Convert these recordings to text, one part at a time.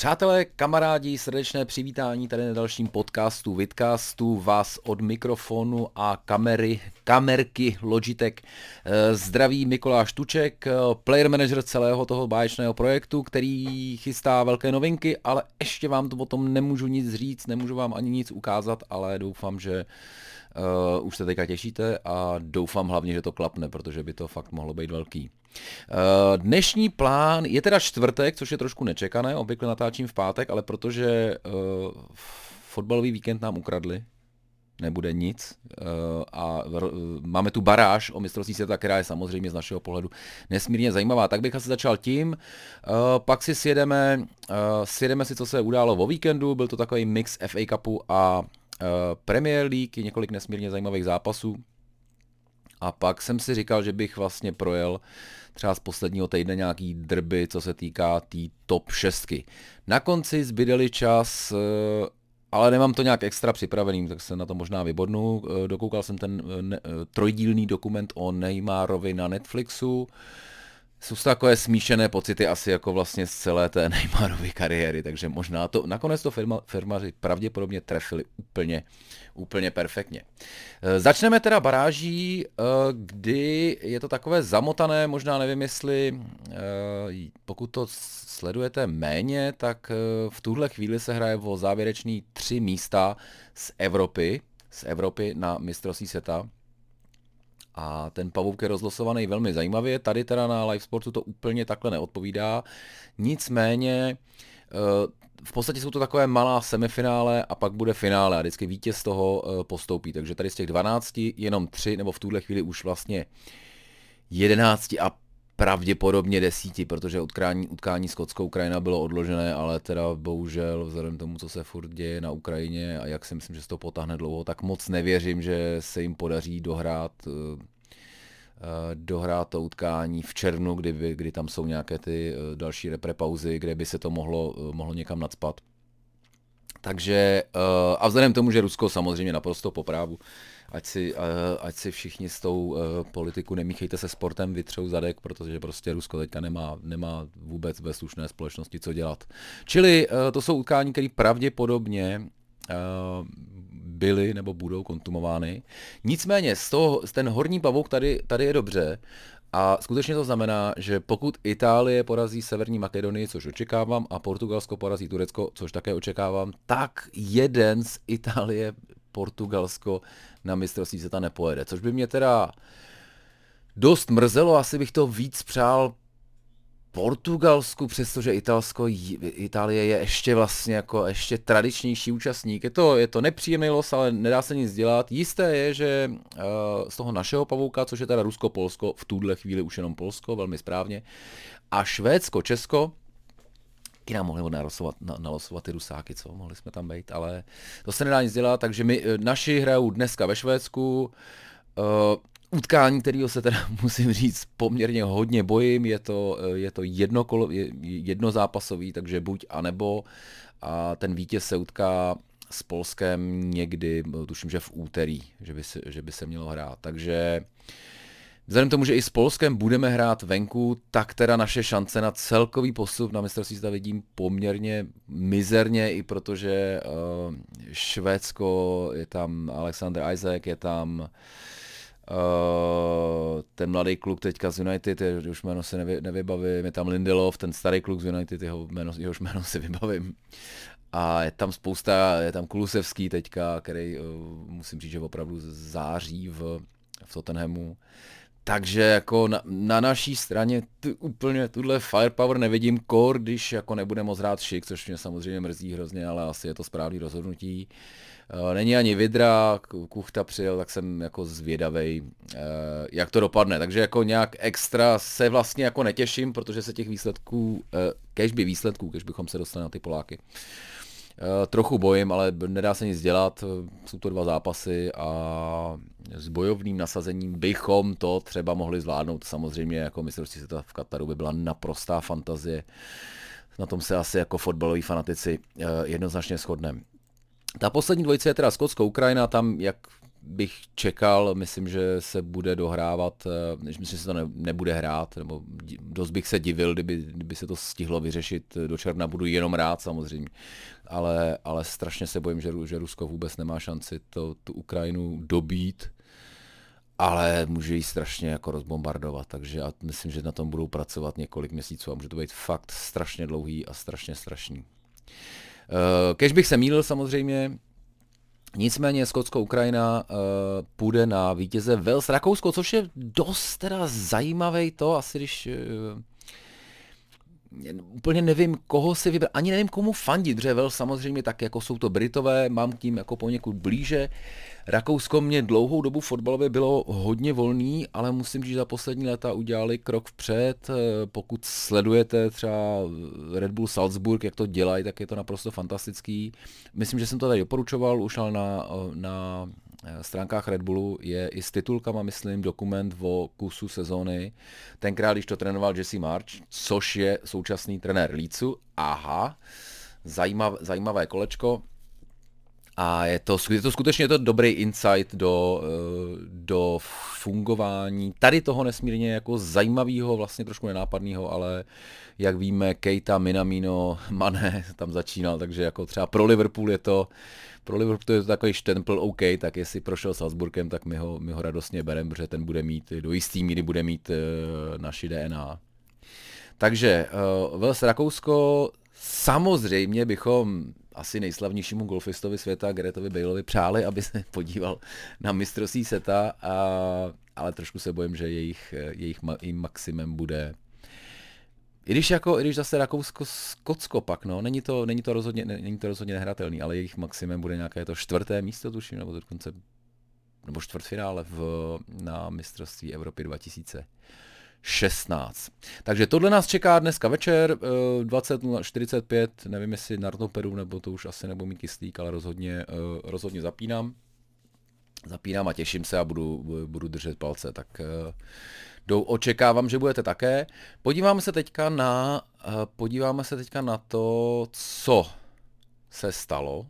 Přátelé, kamarádi, srdečné přivítání tady na dalším podcastu Vidcastu, vás od mikrofonu a kamery, kamerky Logitech. Eh, zdraví Mikuláš Tuček, eh, player manager celého toho báječného projektu, který chystá velké novinky, ale ještě vám to o tom nemůžu nic říct, nemůžu vám ani nic ukázat, ale doufám, že Uh, už se teďka těšíte a doufám hlavně, že to klapne, protože by to fakt mohlo být velký. Uh, dnešní plán je teda čtvrtek, což je trošku nečekané, obvykle natáčím v pátek, ale protože uh, fotbalový víkend nám ukradli, nebude nic uh, a uh, máme tu baráž o mistrovství světa, která je samozřejmě z našeho pohledu nesmírně zajímavá. Tak bych asi začal tím, uh, pak si sjedeme, uh, sjedeme si, co se událo o víkendu, byl to takový mix FA Cupu a Eh, Premier League, několik nesmírně zajímavých zápasů. A pak jsem si říkal, že bych vlastně projel třeba z posledního týdne nějaký drby, co se týká té tý top šestky. Na konci zbydeli čas, eh, ale nemám to nějak extra připravený, tak se na to možná vybodnu. Eh, dokoukal jsem ten trojdílný dokument o Neymarovi na Netflixu. Jsou to takové smíšené pocity asi jako vlastně z celé té Neymarovy kariéry, takže možná to, nakonec to firma, firmaři pravděpodobně trefili úplně, úplně perfektně. E, začneme teda baráží, e, kdy je to takové zamotané, možná nevím jestli, e, pokud to sledujete méně, tak v tuhle chvíli se hraje o závěrečný tři místa z Evropy, z Evropy na mistrovství světa a ten pavouk je rozlosovaný velmi zajímavě. Tady teda na live sportu to úplně takhle neodpovídá. Nicméně eh, v podstatě jsou to takové malá semifinále a pak bude finále a vždycky vítěz toho eh, postoupí. Takže tady z těch 12 jenom 3 nebo v tuhle chvíli už vlastně 11 a pravděpodobně desíti, protože utkání, utkání skotskou Ukrajina bylo odložené, ale teda bohužel vzhledem tomu, co se furt děje na Ukrajině a jak si myslím, že se to potáhne dlouho, tak moc nevěřím, že se jim podaří dohrát uh, dohrát to utkání v červnu, kdy, kdy tam jsou nějaké ty uh, další reprepauzy, kde by se to mohlo, mohlo někam nadspat. Takže a vzhledem tomu, že Rusko samozřejmě naprosto po právu ať si, ať si všichni s tou eh, politiku nemíchejte se sportem vytřou zadek, protože prostě Rusko teďka nemá, nemá vůbec ve slušné společnosti co dělat. Čili eh, to jsou utkání, které pravděpodobně eh, byly nebo budou kontumovány. Nicméně z toho, ten horní pavouk tady, tady je dobře a skutečně to znamená, že pokud Itálie porazí Severní Makedonii, což očekávám, a Portugalsko porazí Turecko, což také očekávám, tak jeden z Itálie Portugalsko na mistrovství světa nepojede. Což by mě teda dost mrzelo, asi bych to víc přál Portugalsku, přestože Italsko, Itálie je ještě vlastně jako ještě tradičnější účastník. Je to, je to nepříjemný los, ale nedá se nic dělat. Jisté je, že uh, z toho našeho pavouka, což je teda Rusko-Polsko, v tuhle chvíli už jenom Polsko, velmi správně, a Švédsko, Česko, taky nám mohli nalosovat, nalosovat ty rusáky, co? Mohli jsme tam být, ale to se nedá nic dělat, takže my, eh, naši hrajou dneska ve Švédsku, uh, utkání, kterého se teda musím říct poměrně hodně bojím, je to, eh, je to jedno kolo, jednozápasový, takže buď a nebo a ten vítěz se utká s Polskem někdy, tuším, že v úterý, že by se, že by se mělo hrát. Takže Vzhledem tomu, že i s Polskem budeme hrát venku, tak teda naše šance na celkový postup na mistrovství světa vidím poměrně mizerně, i protože uh, Švédsko, je tam Alexander Isaac, je tam Uh, ten mladý kluk teďka z United, je, už jméno si nevy, nevybavím, je tam Lindelof, ten starý kluk z United, jeho jméno, jehož jméno si vybavím. A je tam spousta, je tam Kulusevský teďka, který uh, musím říct, že opravdu září v, v Tottenhamu. Takže jako na, na naší straně t, úplně tuhle firepower nevidím kor, když jako nebude moc hrát šik, což mě samozřejmě mrzí hrozně, ale asi je to správný rozhodnutí. Eh, není ani Vidra, Kuchta přijel, tak jsem jako zvědavej, eh, jak to dopadne. Takže jako nějak extra se vlastně jako netěším, protože se těch výsledků, eh, kež by výsledků, kež bychom se dostali na ty Poláky, trochu bojím, ale nedá se nic dělat, jsou to dva zápasy a s bojovným nasazením bychom to třeba mohli zvládnout. Samozřejmě jako mistrovství světa v Kataru by byla naprostá fantazie. Na tom se asi jako fotbaloví fanatici eh, jednoznačně shodneme. Ta poslední dvojice je teda Skotsko, Ukrajina, tam jak bych čekal, myslím, že se bude dohrávat, eh, myslím, že se to ne, nebude hrát, nebo dost bych se divil, kdyby, kdyby se to stihlo vyřešit do června, budu jenom rád samozřejmě, ale, ale strašně se bojím, že, že Rusko vůbec nemá šanci to, tu Ukrajinu dobít, ale může ji strašně jako rozbombardovat, takže já myslím, že na tom budou pracovat několik měsíců a může to být fakt strašně dlouhý a strašně strašný. Eh, kež bych se mýlil samozřejmě, Nicméně Skotsko-Ukrajina uh, půjde na vítěze Wales Rakousko, což je dost teda zajímavý to, asi když uh, úplně nevím, koho si vybrat, ani nevím, komu fandit, protože Wales samozřejmě tak, jako jsou to Britové, mám k tím jako poněkud blíže. Rakousko mě dlouhou dobu fotbalově bylo hodně volný, ale musím říct, že za poslední léta udělali krok vpřed. Pokud sledujete třeba Red Bull Salzburg, jak to dělají, tak je to naprosto fantastický. Myslím, že jsem to tady doporučoval, už na, na stránkách Red Bullu je i s titulkama, myslím, dokument o kusu sezóny. Tenkrát, když to trénoval Jesse March, což je současný trenér Lícu. Aha, zajímavé, zajímavé kolečko. A je to, je to skutečně je to dobrý insight do, eh, do fungování tady toho nesmírně jako zajímavého, vlastně trošku nenápadného, ale jak víme, Keita, Minamino, Mané tam začínal, takže jako třeba pro Liverpool je to, pro Liverpool to je to takový štempl OK, tak jestli prošel Salzburgem, tak my ho, my ho radostně bereme, protože ten bude mít, do jistý míry bude mít uh, naši DNA. Takže uh, Vels Rakousko samozřejmě bychom asi nejslavnějšímu golfistovi světa, Garetovi Baleovi, přáli, aby se podíval na mistrovství seta, a, ale trošku se bojím, že jejich, jejich jejich maximum bude i když, jako, i když zase Rakousko, Skotsko pak, no, není to, není to, rozhodně, není to rozhodně nehratelný, ale jejich maximum bude nějaké to čtvrté místo, tuším, nebo dokonce, nebo čtvrtfinále v, na mistrovství Evropy 2000. 16. Takže tohle nás čeká dneska večer, 20.45, eh, nevím jestli na rtoperu, nebo to už asi nebudu mít kyslík, ale rozhodně, eh, rozhodně zapínám. Zapínám a těším se a budu, budu držet palce, tak uh, očekávám, že budete také. Podíváme se teďka na, podíváme se teďka na to, co se stalo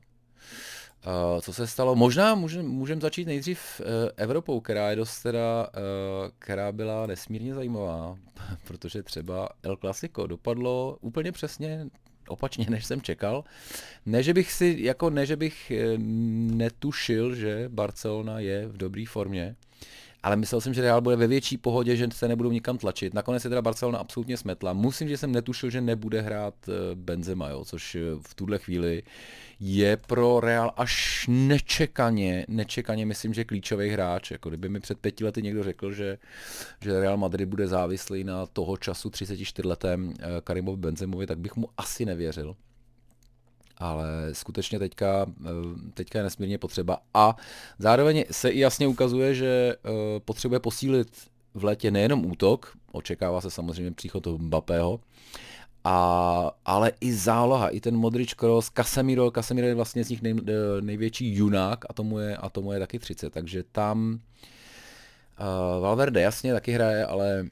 Uh, co se stalo? Možná můžeme můžem začít nejdřív uh, Evropou, která je dost teda, uh, která byla nesmírně zajímavá, protože třeba El Clasico dopadlo úplně přesně opačně, než jsem čekal. Ne, že bych si, jako ne, že bych netušil, že Barcelona je v dobré formě, ale myslel jsem, že Real bude ve větší pohodě, že se nebudou nikam tlačit. Nakonec je teda Barcelona absolutně smetla. Musím, že jsem netušil, že nebude hrát Benzema, jo, což v tuhle chvíli je pro Real až nečekaně, nečekaně myslím, že klíčový hráč. Jako kdyby mi před pěti lety někdo řekl, že, že Real Madrid bude závislý na toho času 34 letem eh, Karimovi Benzemovi, tak bych mu asi nevěřil ale skutečně teďka, eh, teďka je nesmírně potřeba. A zároveň se i jasně ukazuje, že eh, potřebuje posílit v létě nejenom útok, očekává se samozřejmě příchod Mbappého, a, ale i záloha, i ten Modrič Kroos, Casemiro, Casemiro je vlastně z nich nej, největší junák a tomu, je, a tomu je taky 30, takže tam uh, Valverde jasně taky hraje, ale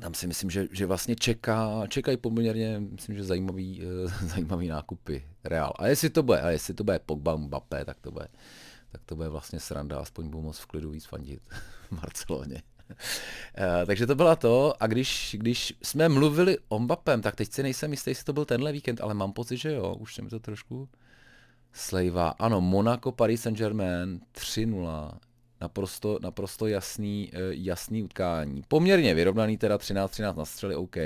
tam si myslím, že, že vlastně čeká, čekají poměrně, myslím, že zajímavý, uh, zajímavý nákupy Real. A jestli to bude, a jestli to bude Pogba, Mbappé, tak to bude, tak to bude vlastně sranda, aspoň budu moc v klidu víc fandit v Barceloně. Eh, takže to byla to a když, když jsme mluvili o Mbappem, tak teď si nejsem jistý, jestli to byl tenhle víkend, ale mám pocit, že jo, už se mi to trošku slejvá. Ano, Monaco, Paris Saint-Germain 3-0, naprosto, naprosto jasný, eh, jasný utkání. Poměrně vyrovnaný, teda 13-13 na střely, OK,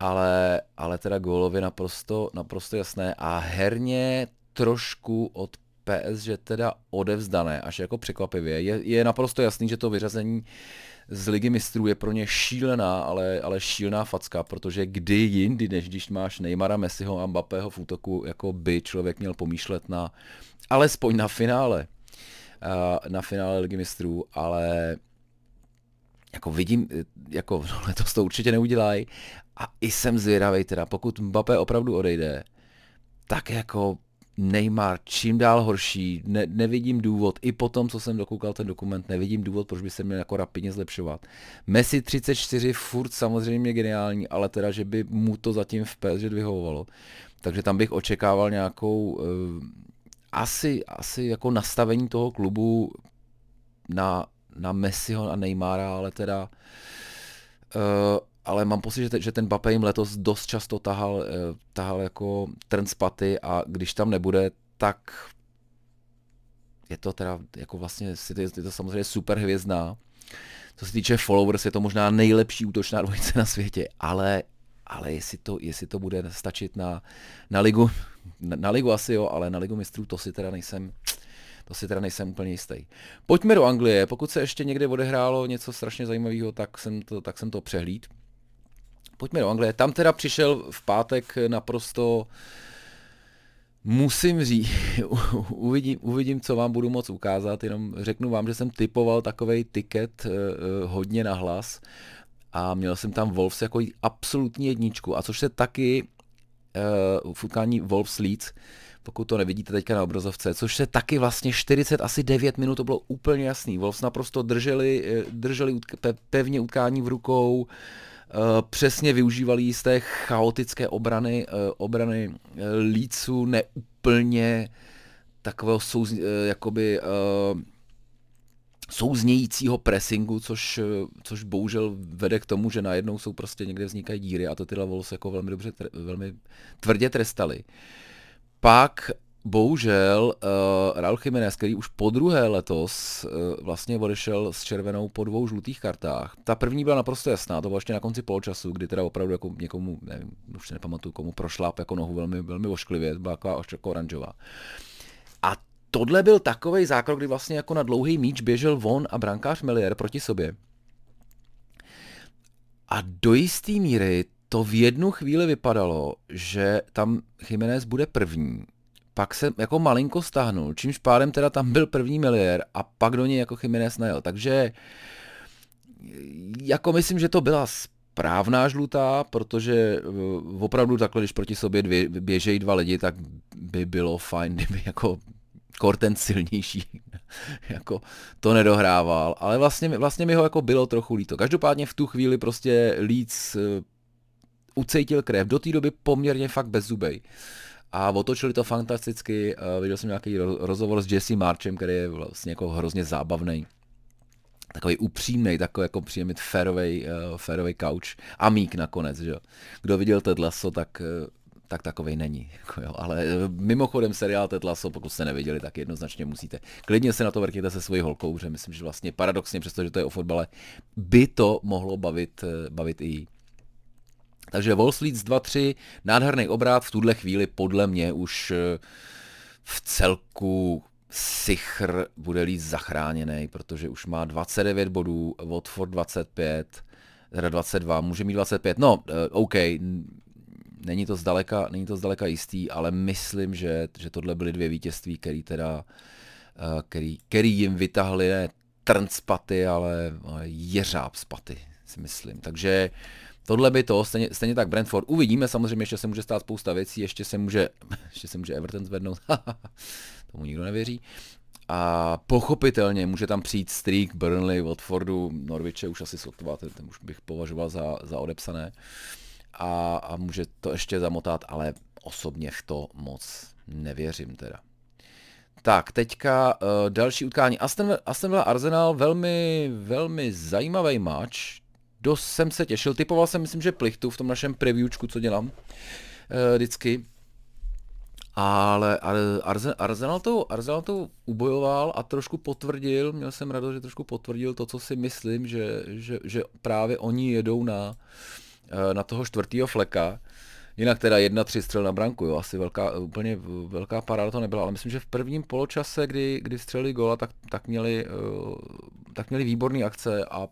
ale, ale teda gólově naprosto, naprosto jasné a herně trošku od PSG teda odevzdané, až jako překvapivě. Je, je naprosto jasný, že to vyřazení z ligy mistrů je pro ně šílená, ale, ale šílená facka, protože kdy jindy, než když máš Neymara, Messiho a Mbappého v útoku, jako by člověk měl pomýšlet na, alespoň na finále, na finále ligy mistrů, ale jako vidím, jako letos to určitě neudělají a i jsem zvědavý teda, pokud Mbappé opravdu odejde, tak jako Neymar čím dál horší, ne, nevidím důvod, i po tom, co jsem dokoukal ten dokument, nevidím důvod, proč by se měl jako rapidně zlepšovat. Messi 34, furt samozřejmě geniální, ale teda, že by mu to zatím v PSG vyhovovalo. Takže tam bych očekával nějakou uh, asi, asi jako nastavení toho klubu na, na Messiho a Neymara, ale teda uh, ale mám pocit, že, te, že ten Bape jim letos dost často tahal, uh, tahal jako spaty a když tam nebude, tak je to teda jako vlastně, je to samozřejmě super hvězdná. Co se týče followers, je to možná nejlepší útočná dvojice na světě, ale, ale jestli, to, jestli to bude stačit na, na ligu, na, na ligu asi jo, ale na ligu mistrů to si teda nejsem, to si teda nejsem úplně jistý. Pojďme do Anglie, pokud se ještě někde odehrálo něco strašně zajímavého, tak jsem to, tak jsem to přehlíd. Pojďme do Anglie, tam teda přišel v pátek naprosto Musím říct, uvidím, uvidím, co vám budu moc ukázat, jenom řeknu vám, že jsem typoval takový tiket uh, hodně na hlas a měl jsem tam Wolves jako absolutní jedničku, a což se taky uh, v utkání Wolves Leeds, pokud to nevidíte teďka na obrazovce, což se taky vlastně 40, asi 9 minut, to bylo úplně jasný. Wolves naprosto drželi, drželi pevně utkání v rukou, uh, Eh, přesně využívali z té chaotické obrany, eh, obrany eh, líců neúplně takového souz, jakoby souznějícího pressingu, což, což bohužel vede k tomu, že najednou jsou prostě někde vznikají díry a to ty Wolves jako velmi dobře, velmi tvrdě trestali. Pak bohužel uh, Raul Jiménez, který už po druhé letos uh, vlastně odešel s červenou po dvou žlutých kartách. Ta první byla naprosto jasná, to bylo ještě na konci poločasu, kdy teda opravdu jako někomu, nevím, už se nepamatuju, komu prošláp jako nohu velmi, velmi ošklivě, byla jako oranžová. A tohle byl takový zákrok, kdy vlastně jako na dlouhý míč běžel von a brankář Melier proti sobě. A do jisté míry to v jednu chvíli vypadalo, že tam Jiménez bude první pak se jako malinko stáhnul, čímž pádem teda tam byl první miliér a pak do něj jako Jiménez najel. Takže jako myslím, že to byla správná žlutá, protože eh, opravdu takhle, když proti sobě dvě, běžejí dva lidi, tak by bylo fajn, kdyby jako Korten silnější jako to nedohrával, ale vlastně, vlastně mi ho jako bylo trochu líto. Každopádně v tu chvíli prostě Leeds uh, ucejtil krev, do té doby poměrně fakt bezzubej. Uh, a otočili to fantasticky. Uh, viděl jsem nějaký rozhovor s Jesse Marchem, který je vlastně jako hrozně zábavný. Takový upřímný, takový jako přijde mít férovej, uh, couch. A mík nakonec, že jo. Kdo viděl Ted Lasso, tak uh, tak takovej není. Jako jo. Ale mimochodem seriál Ted Lasso, pokud jste neviděli, tak jednoznačně musíte. Klidně se na to vrtěte se svojí holkou, že myslím, že vlastně paradoxně, přestože to je o fotbale, by to mohlo bavit, bavit i jí. Takže Wall Street 2-3, nádherný obrat, v tuhle chvíli podle mě už eh, v celku Sichr bude líc zachráněný, protože už má 29 bodů, Watford 25, teda 22, může mít 25, no OK, není to zdaleka, není to zdaleka jistý, ale myslím, že, že tohle byly dvě vítězství, který teda, uh, který, který jim vytahli ne trn z paty, ale jeřáb z paty, si myslím. Takže uh, Tohle by to, stejně, stejně tak Brentford. Uvidíme, samozřejmě ještě se může stát spousta věcí, ještě se může, ještě se může Everton zvednout, tomu nikdo nevěří. A pochopitelně může tam přijít streak Burnley, Watfordu, Norwiche už asi sotva, ten, už bych považoval za, za odepsané. A, a může to ještě zamotat, ale osobně v to moc nevěřím teda. Tak, teďka uh, další utkání. Aston, Aston Villa Arsenal, velmi, velmi zajímavý match dost jsem se těšil. Typoval jsem, myslím, že plichtu v tom našem previewčku, co dělám e, vždycky. Ale, ale Arsenal, to, Arsenal to ubojoval a trošku potvrdil, měl jsem radost, že trošku potvrdil to, co si myslím, že, že, že právě oni jedou na, eh, na toho čtvrtého fleka. Jinak teda jedna tři střel na branku, jo, asi velká, úplně velká paráda to nebyla, ale myslím, že v prvním poločase, kdy, kdy střelili gola, tak, tak, měli, eh, tak měli výborné akce a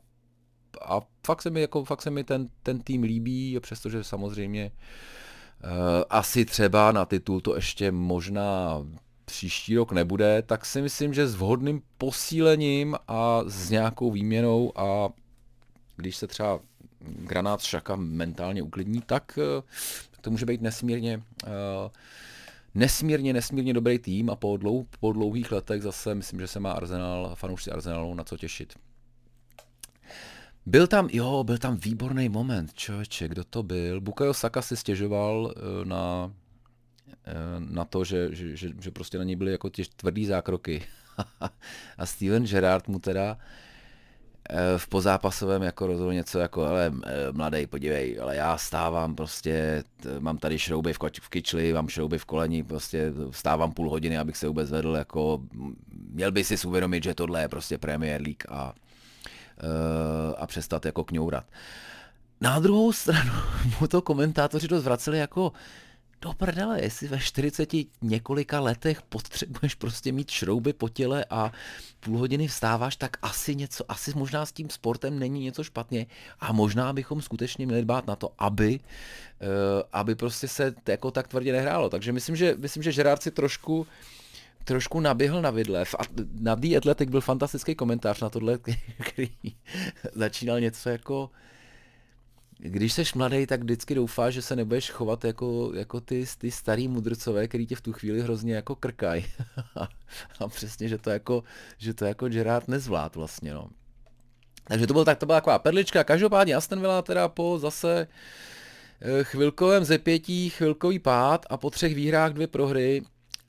a fakt se mi, jako, fakt se mi ten, ten tým líbí, přestože samozřejmě uh, asi třeba na titul to ještě možná příští rok nebude, tak si myslím, že s vhodným posílením a s nějakou výměnou a když se třeba granát Šaka mentálně uklidní, tak, uh, to může být nesmírně uh, nesmírně, nesmírně dobrý tým a po, dlou, po dlouhých letech zase myslím, že se má Arsenal, fanoušci Arsenalu na co těšit. Byl tam, jo, byl tam výborný moment, člověče, kdo to byl? Bukayo Saka si stěžoval eh, na, na to, že, že, že, prostě na něj byly jako ty tvrdý zákroky. a Steven Gerrard mu teda Eh, v pozápasovém jako rozhodl něco jako, ale eh, mladý, podívej, ale já stávám prostě, mám tady šrouby v, v kyčli, mám šrouby v koleni, prostě stávám půl hodiny, abych se vůbec vedl, jako měl by si uvědomit, že tohle je prostě Premier League a, eh, a přestat jako kňourat. Na druhou stranu mu to komentátoři dost vraceli jako, do prdele, jestli ve 40 několika letech potřebuješ prostě mít šrouby po těle a půl hodiny vstáváš, tak asi něco, asi možná s tím sportem není něco špatně a možná bychom skutečně měli dbát na to, aby, uh, aby prostě se jako tak tvrdě nehrálo. Takže myslím, že, myslím, že Gerard si trošku trošku naběhl na vidlev a na The Athletic byl fantastický komentář na tohle, který začínal něco jako když jsi mladý, tak vždycky doufáš, že se nebudeš chovat jako, jako ty, ty starý mudrcové, který tě v tu chvíli hrozně jako krkají. a přesně, že to jako, že to jako Gerard nezvlád vlastně, no. Takže to, byl, tak, to byla taková perlička. Každopádně Aston Villa teda po zase eh, chvilkovém zepětí, chvilkový pád a po třech výhrách dvě prohry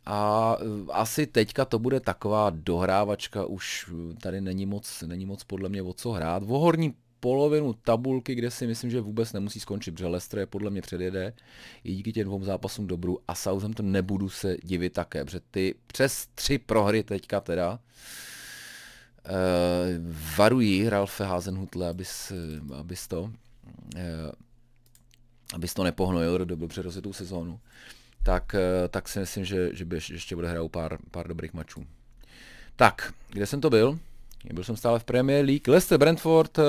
a eh, asi teďka to bude taková dohrávačka, už tady není moc, není moc podle mě o co hrát. Vohorní polovinu tabulky, kde si myslím, že vůbec nemusí skončit, protože Leicester je podle mě předjede i díky těm dvou zápasům dobru a Southampton nebudu se divit také, protože ty přes tři prohry teďka teda uh, varují Ralfe Hazenhutle, abys, abys to uh, abys to nepohnojil do dobře rozjetou sezónu, tak, uh, tak si myslím, že, že by ještě bude hrát pár, pár dobrých mačů. Tak, kde jsem to byl? Byl jsem stále v Premier League. Leicester Brentford, eh,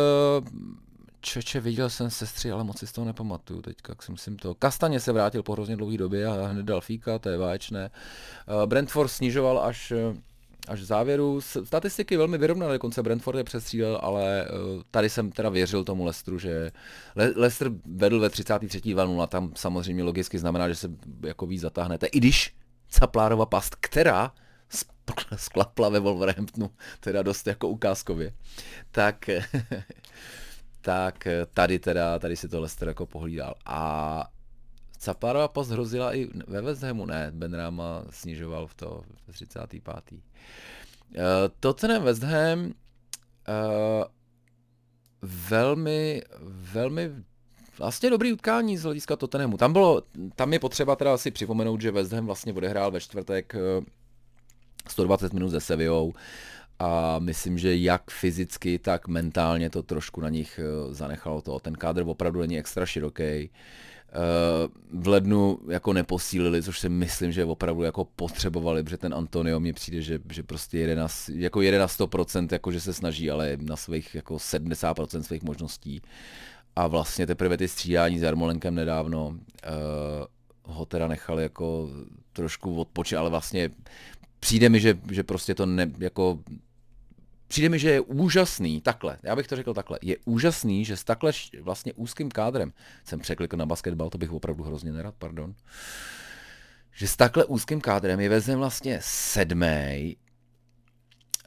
Čeče, viděl jsem sestři, ale moc si z toho nepamatuju teďka, jak si myslím to. Kastaně se vrátil po hrozně dlouhé době a hned dal fíka, to je váčné. Eh, Brentford snižoval až eh, až v závěru. Statistiky velmi vyrovnané, dokonce Brentford je přestřílel, ale tady jsem teda věřil tomu Lestru, že Le- Leicester vedl ve 33. 2 tam samozřejmě logicky znamená, že se jako víc zatáhnete, i když Caplárova past, která sklapla ve Wolverhamptonu, teda dost jako ukázkově. Tak, tak tady teda, tady si to Lester jako pohlídal. A Caparova post hrozila i ve West Hamu, ne, Benrama snižoval v to v 35. Uh, Tottenham West Ham uh, velmi, velmi vlastně dobrý utkání z hlediska Tottenhamu. Tam bylo, tam je potřeba teda si připomenout, že West Ham vlastně odehrál ve čtvrtek uh, 120 minut se Sevillou a myslím, že jak fyzicky, tak mentálně to trošku na nich eh, zanechalo to. Ten kádr opravdu není extra široký. Eh, v lednu jako neposílili, což si myslím, že opravdu jako potřebovali, protože ten Antonio mi přijde, že, že prostě jede na, jako jede na 100%, jako že se snaží, ale na svých jako 70% svých možností. A vlastně teprve ty střídání s Jarmolenkem nedávno uh, ho teda nechali jako trošku odpočít, ale vlastně přijde mi, že, že prostě to ne, jako přijde mi, že je úžasný, takhle, já bych to řekl takhle, je úžasný, že s takhle vlastně úzkým kádrem, jsem překlikl na basketbal, to bych opravdu hrozně nerad, pardon, že s takhle úzkým kádrem je vezem vlastně sedmý.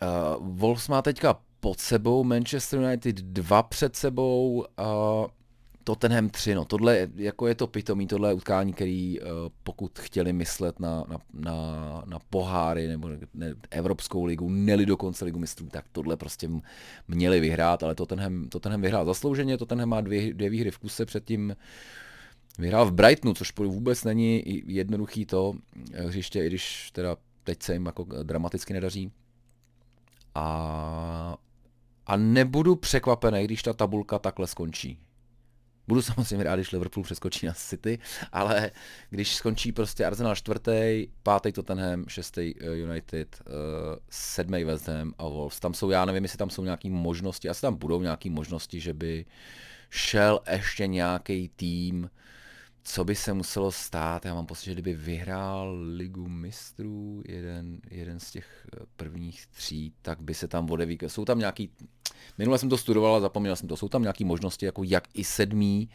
Uh, Wolves má teďka pod sebou Manchester United dva před sebou, uh, Tottenham 3, no tohle, jako je to pitomý, tohle je utkání, který uh, pokud chtěli myslet na, na, na, na poháry nebo ne, Evropskou ligu, neli dokonce ligu mistrů, tak tohle prostě měli vyhrát, ale Tottenham, Tottenham vyhrál zaslouženě, Tottenham má dvě, dvě výhry v kuse předtím, vyhrál v Brightonu, což vůbec není jednoduchý to eh, hřiště, i když teda teď se jim jako dramaticky nedaří. A, a nebudu překvapený, když ta tabulka takhle skončí. Budu samozřejmě rád, když Liverpool přeskočí na City, ale když skončí prostě Arsenal čtvrtý, pátý Tottenham, šestý eh, United, uh, sedmý West Ham a Wolves, tam jsou, já nevím, jestli tam jsou nějaké možnosti, asi tam budou nějaké možnosti, že by šel ještě nějaký tým, co by se muselo stát, já mám pocit, že kdyby vyhrál ligu mistrů, jeden, jeden z těch eh, prvních tří, tak by se tam odeví, jsou tam nějaký, minule jsem to studoval a zapomněl jsem to, jsou tam nějaké možnosti, jako jak i sedmý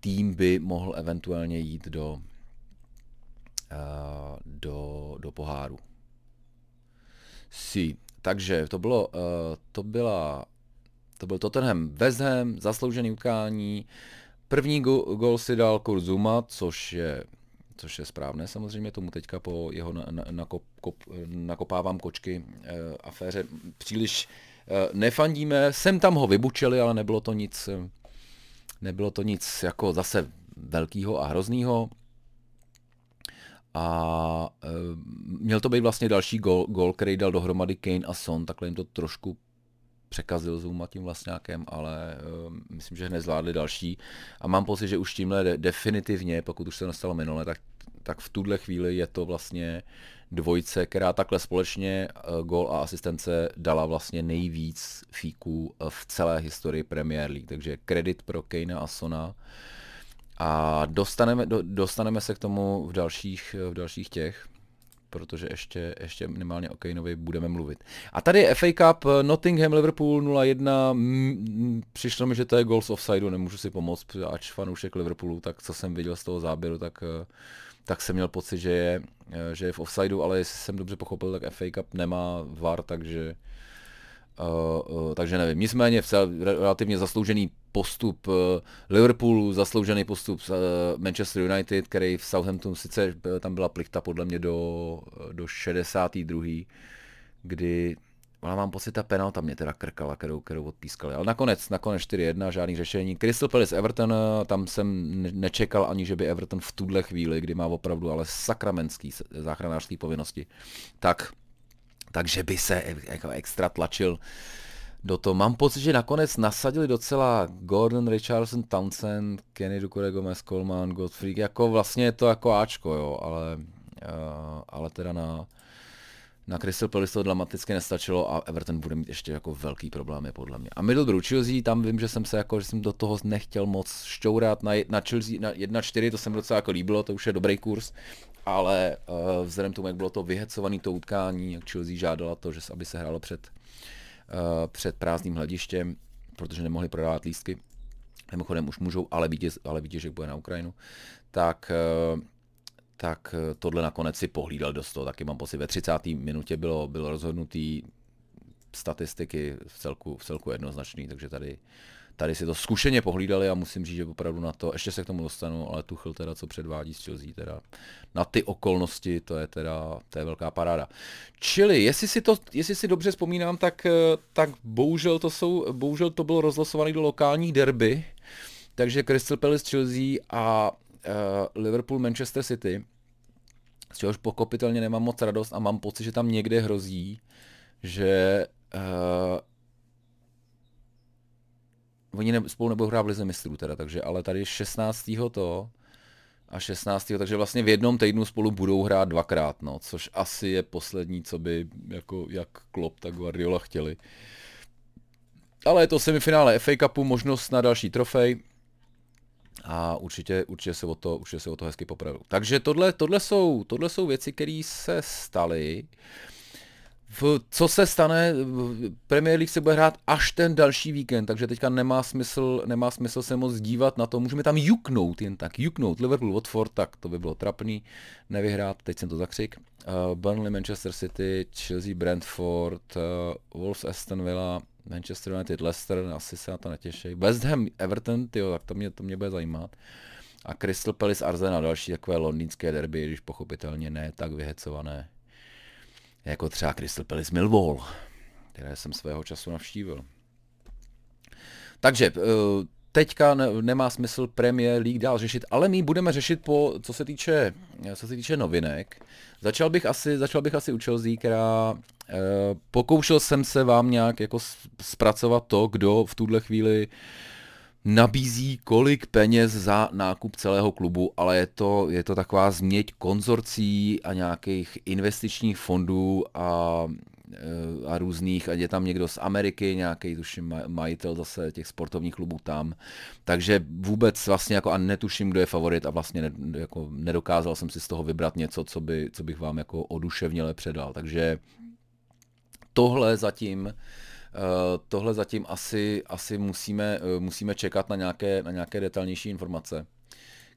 tým by mohl eventuálně jít do, uh, do, do poháru. Si. Takže to bylo, uh, to byla, to byl Tottenham West Ham, zasloužený utkání, První gol si dal Kurt Zuma, což je což je správné samozřejmě, tomu teďka po jeho nakop, kop, nakopávám kočky e, aféře příliš nefandíme. Sem tam ho vybučeli, ale nebylo to nic, nebylo to nic jako zase velkýho a hroznýho. A e, měl to být vlastně další gol, gol, který dal dohromady Kane a Son, takhle jim to trošku překazil Zuma tím vlastňákem, ale uh, myslím, že nezvládli další. A mám pocit, že už tímhle de- definitivně, pokud už se nestalo minule, tak, tak v tuhle chvíli je to vlastně dvojce, která takhle společně uh, gol a asistence dala vlastně nejvíc fíků v celé historii Premier League. Takže kredit pro Kejna a Sona. A dostaneme, do, dostaneme se k tomu v dalších, v dalších těch protože ještě, ještě minimálně o Kaneovi budeme mluvit. A tady je FA Cup, Nottingham, Liverpool 0-1, přišlo mi, že to je goals offsideu, nemůžu si pomoct, ač fanoušek Liverpoolu, tak co jsem viděl z toho záběru, tak, tak jsem měl pocit, že je, že je v offsideu, ale jestli jsem dobře pochopil, tak FA Cup nemá VAR, takže Uh, uh, takže nevím. Nicméně cel, relativně zasloužený postup uh, Liverpoolu, zasloužený postup uh, Manchester United, který v Southamptonu sice tam byla plichta podle mě do, do 62. kdy ale mám pocit, ta penalta mě teda krkala, kterou, kterou odpískali. Ale nakonec, nakonec 4-1, žádný řešení. Crystal Palace Everton, tam jsem nečekal ani, že by Everton v tuhle chvíli, kdy má opravdu ale sakramentský záchranářský povinnosti, tak takže by se jako extra tlačil do toho. Mám pocit, že nakonec nasadili docela Gordon, Richardson, Townsend, Kenny Dukure, Gomez, Coleman, Godfrey, jako vlastně je to jako Ačko, jo, ale, uh, ale teda na, na Crystal Palace to dramaticky nestačilo a Everton bude mít ještě jako velký problémy podle mě. A Middlesbrough Chelsea, tam vím, že jsem se jako, že jsem do toho nechtěl moc šťourat. Na, na Chelsea na 1-4, to se mi docela jako líbilo, to už je dobrý kurz, ale uh, vzhledem tomu, jak bylo to vyhecované to utkání, jak Chelsea žádala to, že aby se hrálo před, uh, před prázdným hledištěm, protože nemohli prodávat lístky, mimochodem už můžou, ale vítěz, ale že bude na Ukrajinu, tak uh, tak tohle nakonec si pohlídal dost toho, taky mám pocit, ve 30. minutě bylo, bylo rozhodnutý statistiky v celku, v celku jednoznačný, takže tady tady si to zkušeně pohlídali a musím říct, že opravdu na to, ještě se k tomu dostanu, ale Tuchel teda, co předvádí s Chelsea, teda na ty okolnosti, to je teda, to je velká paráda. Čili, jestli si, to, jestli si dobře vzpomínám, tak, tak bohužel to jsou, bohužel to bylo rozlosované do lokálních derby, takže Crystal Palace Chelsea a uh, Liverpool Manchester City, z čehož pokopitelně nemám moc radost a mám pocit, že tam někde hrozí, že uh, oni ne, spolu nebudou hrát v Lize mistrů teda, takže ale tady 16. to a 16. takže vlastně v jednom týdnu spolu budou hrát dvakrát, no, což asi je poslední, co by jako jak Klopp, tak Guardiola chtěli. Ale je to semifinále FA Cupu, možnost na další trofej a určitě, určitě, se o to, určitě se o to hezky popravil. Takže tohle, tohle, jsou, tohle jsou věci, které se staly. V, co se stane, Premier League se bude hrát až ten další víkend, takže teďka nemá smysl, nemá smysl se moc dívat na to, můžeme tam juknout jen tak, juknout. Liverpool, Watford, tak to by bylo trapný, nevyhrát, teď jsem to zakřik, uh, Burnley, Manchester City, Chelsea, Brentford, uh, Wolves, Aston Villa, Manchester United, Leicester, asi se na to netěší, West Ham, Everton, tyjo, tak to mě, to mě bude zajímat. A Crystal Palace, Arsenal, další takové londýnské derby, když pochopitelně ne tak vyhecované jako třeba Crystal Palace Millwall, které jsem svého času navštívil. Takže teďka nemá smysl Premier League dál řešit, ale my budeme řešit po, co se týče, co se týče novinek. Začal bych asi, začal bych asi u Chelsea, která eh, pokoušel jsem se vám nějak jako zpracovat to, kdo v tuhle chvíli nabízí kolik peněz za nákup celého klubu, ale je to, je to taková změť konzorcí a nějakých investičních fondů a, a různých, ať je tam někdo z Ameriky, nějaký tuším majitel zase těch sportovních klubů tam, takže vůbec vlastně jako a netuším, kdo je favorit a vlastně ne, jako nedokázal jsem si z toho vybrat něco, co, by, co bych vám jako oduševněle předal, takže tohle zatím Eh, tohle zatím asi, asi musíme, eh, musíme čekat na nějaké, na nějaké detailnější informace.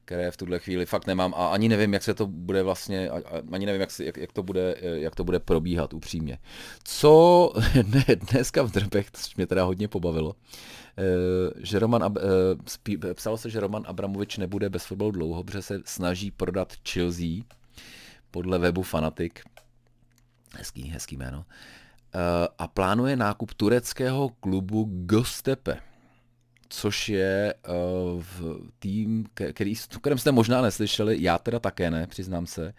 Které v tuhle chvíli fakt nemám a ani nevím, jak se to bude vlastně, ani nevím, jak, jak, jak, to, bude, jak to bude probíhat upřímně. Co ne, dneska v Drbech, což mě teda hodně pobavilo, eh, že Roman, eh, psalo se, že Roman Abramovič nebude bez fotbalu dlouho, protože se snaží prodat Chelsea podle webu Fanatic. Hezký, hezký jméno. Eh, a plánuje nákup tureckého klubu Gostepe což je uh, v tým, který, o kterém jste možná neslyšeli, já teda také ne, přiznám se.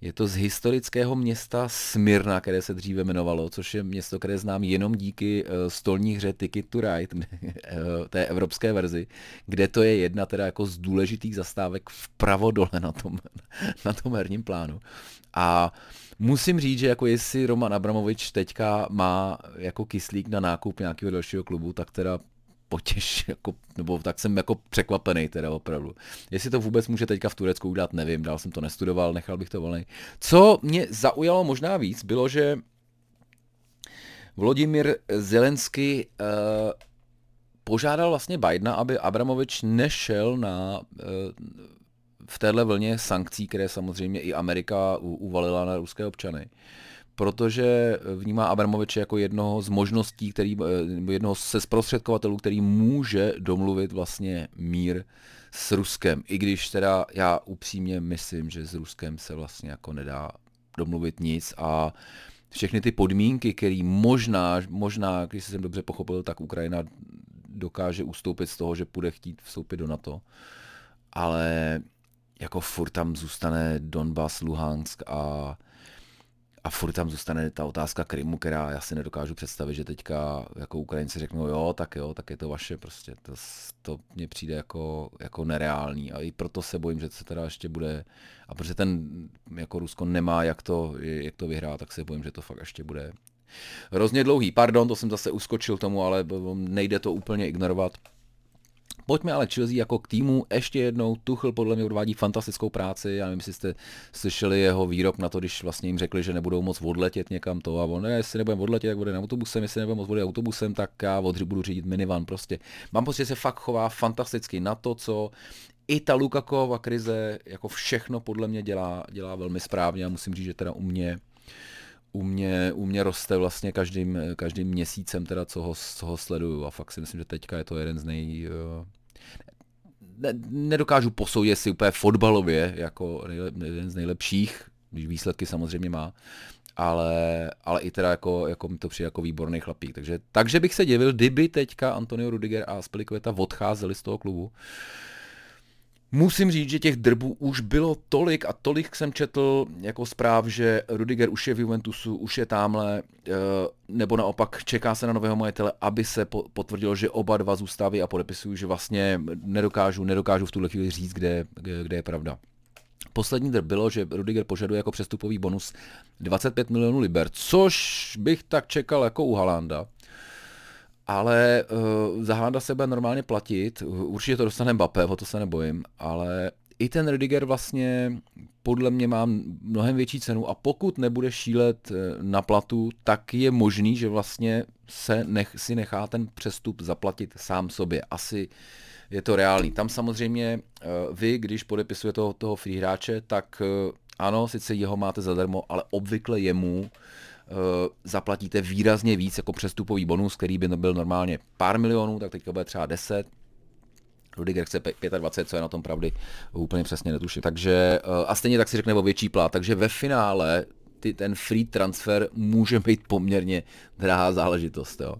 Je to z historického města Smyrna, které se dříve jmenovalo, což je město, které znám jenom díky uh, stolní hře Ticket to Ride, eh, té evropské verzi, kde to je jedna teda jako z důležitých zastávek vpravo dole na tom, na tom herním plánu. A musím říct, že jako jestli Roman Abramovič teďka má jako kyslík na nákup nějakého dalšího klubu, tak teda potěš, jako, nebo tak jsem jako překvapený teda opravdu. Jestli to vůbec může teďka v Turecku udělat, nevím, dál jsem to nestudoval, nechal bych to volný. Co mě zaujalo možná víc, bylo, že Vladimír Zelensky uh, požádal vlastně Bidena, aby Abramovič nešel na uh, v téhle vlně sankcí, které samozřejmě i Amerika uvalila na ruské občany. Uh, protože vnímá Abramoviče jako jednoho z možností, který, eh, jednoho se zprostředkovatelů, který může domluvit vlastně mír s Ruskem. I když teda já upřímně myslím, že s Ruskem se vlastně jako nedá domluvit nic a všechny ty podmínky, které možná, možná, když jsem dobře pochopil, tak Ukrajina dokáže ustoupit z toho, že bude chtít vstoupit do NATO. Ale jako furt tam zůstane Donbass, Luhansk a a furt tam zůstane ta otázka Krymu, která já si nedokážu představit, že teďka jako Ukrajinci řeknou, jo, tak jo, tak je to vaše prostě. To, to mně přijde jako, jako nereálný a i proto se bojím, že se teda ještě bude, a protože ten jako Rusko nemá jak to, jak to vyhrát, tak se bojím, že to fakt ještě bude hrozně dlouhý. Pardon, to jsem zase uskočil tomu, ale nejde to úplně ignorovat. Pojďme ale Chelsea jako k týmu ještě jednou. Tuchl podle mě odvádí fantastickou práci. Já nevím, jestli jste slyšeli jeho výrok na to, když vlastně jim řekli, že nebudou moc odletět někam to a on, ne, jestli nebudeme odletět, tak bude na autobusem, jestli nebudeme moc odletět autobusem, tak já odři, budu řídit minivan prostě. Mám že se fakt chová fantasticky na to, co i ta Lukakova krize, jako všechno podle mě dělá, dělá velmi správně a musím říct, že teda u mě u mě, u mě roste vlastně každým, každým měsícem, teda co ho, co ho sleduju a fakt si myslím, že teďka je to jeden z nej, ne, nedokážu posoudit si úplně fotbalově jako jeden z nejlepších, když výsledky samozřejmě má, ale, ale i teda jako, jako mi to přijde jako výborný chlapík. Takže, takže bych se divil, kdyby teďka Antonio Rudiger a Spilikveta odcházeli z toho klubu. Uh, Musím říct, že těch drbů už bylo tolik a tolik jsem četl jako zpráv, že Rudiger už je v Juventusu, už je tamhle, eh, nebo naopak čeká se na nového majitele, aby se potvrdilo, že oba dva zůstávají a podepisují, že vlastně nedokážu, nedokážu v tuhle chvíli říct, kde, kde je pravda. Poslední drb bylo, že Rudiger požaduje jako přestupový bonus 25 milionů liber, což bych tak čekal jako u Halanda ale uh, za Haalanda se bude normálně platit, určitě to dostane Mbappé, o to se nebojím, ale i ten Rudiger vlastně podle mě má mnohem větší cenu a pokud nebude šílet eh, na platu, tak je možný, že vlastně se nech, si nechá ten přestup zaplatit sám sobě. Asi je to reálný. Tam samozřejmě uh, vy, když podepisujete toho, toho free hráče, tak ano, sice jeho máte zadarmo, ale obvykle jemu Eh, zaplatíte výrazně víc jako přestupový bonus, který by byl normálně pár milionů, tak teďka bude třeba 10, Rudiger chce 25, co je na tom pravdy, úplně přesně netuším. Takže, eh, a stejně tak si řekne o větší plát. Takže ve finále ty, ten free transfer může být poměrně drahá záležitost. Jo.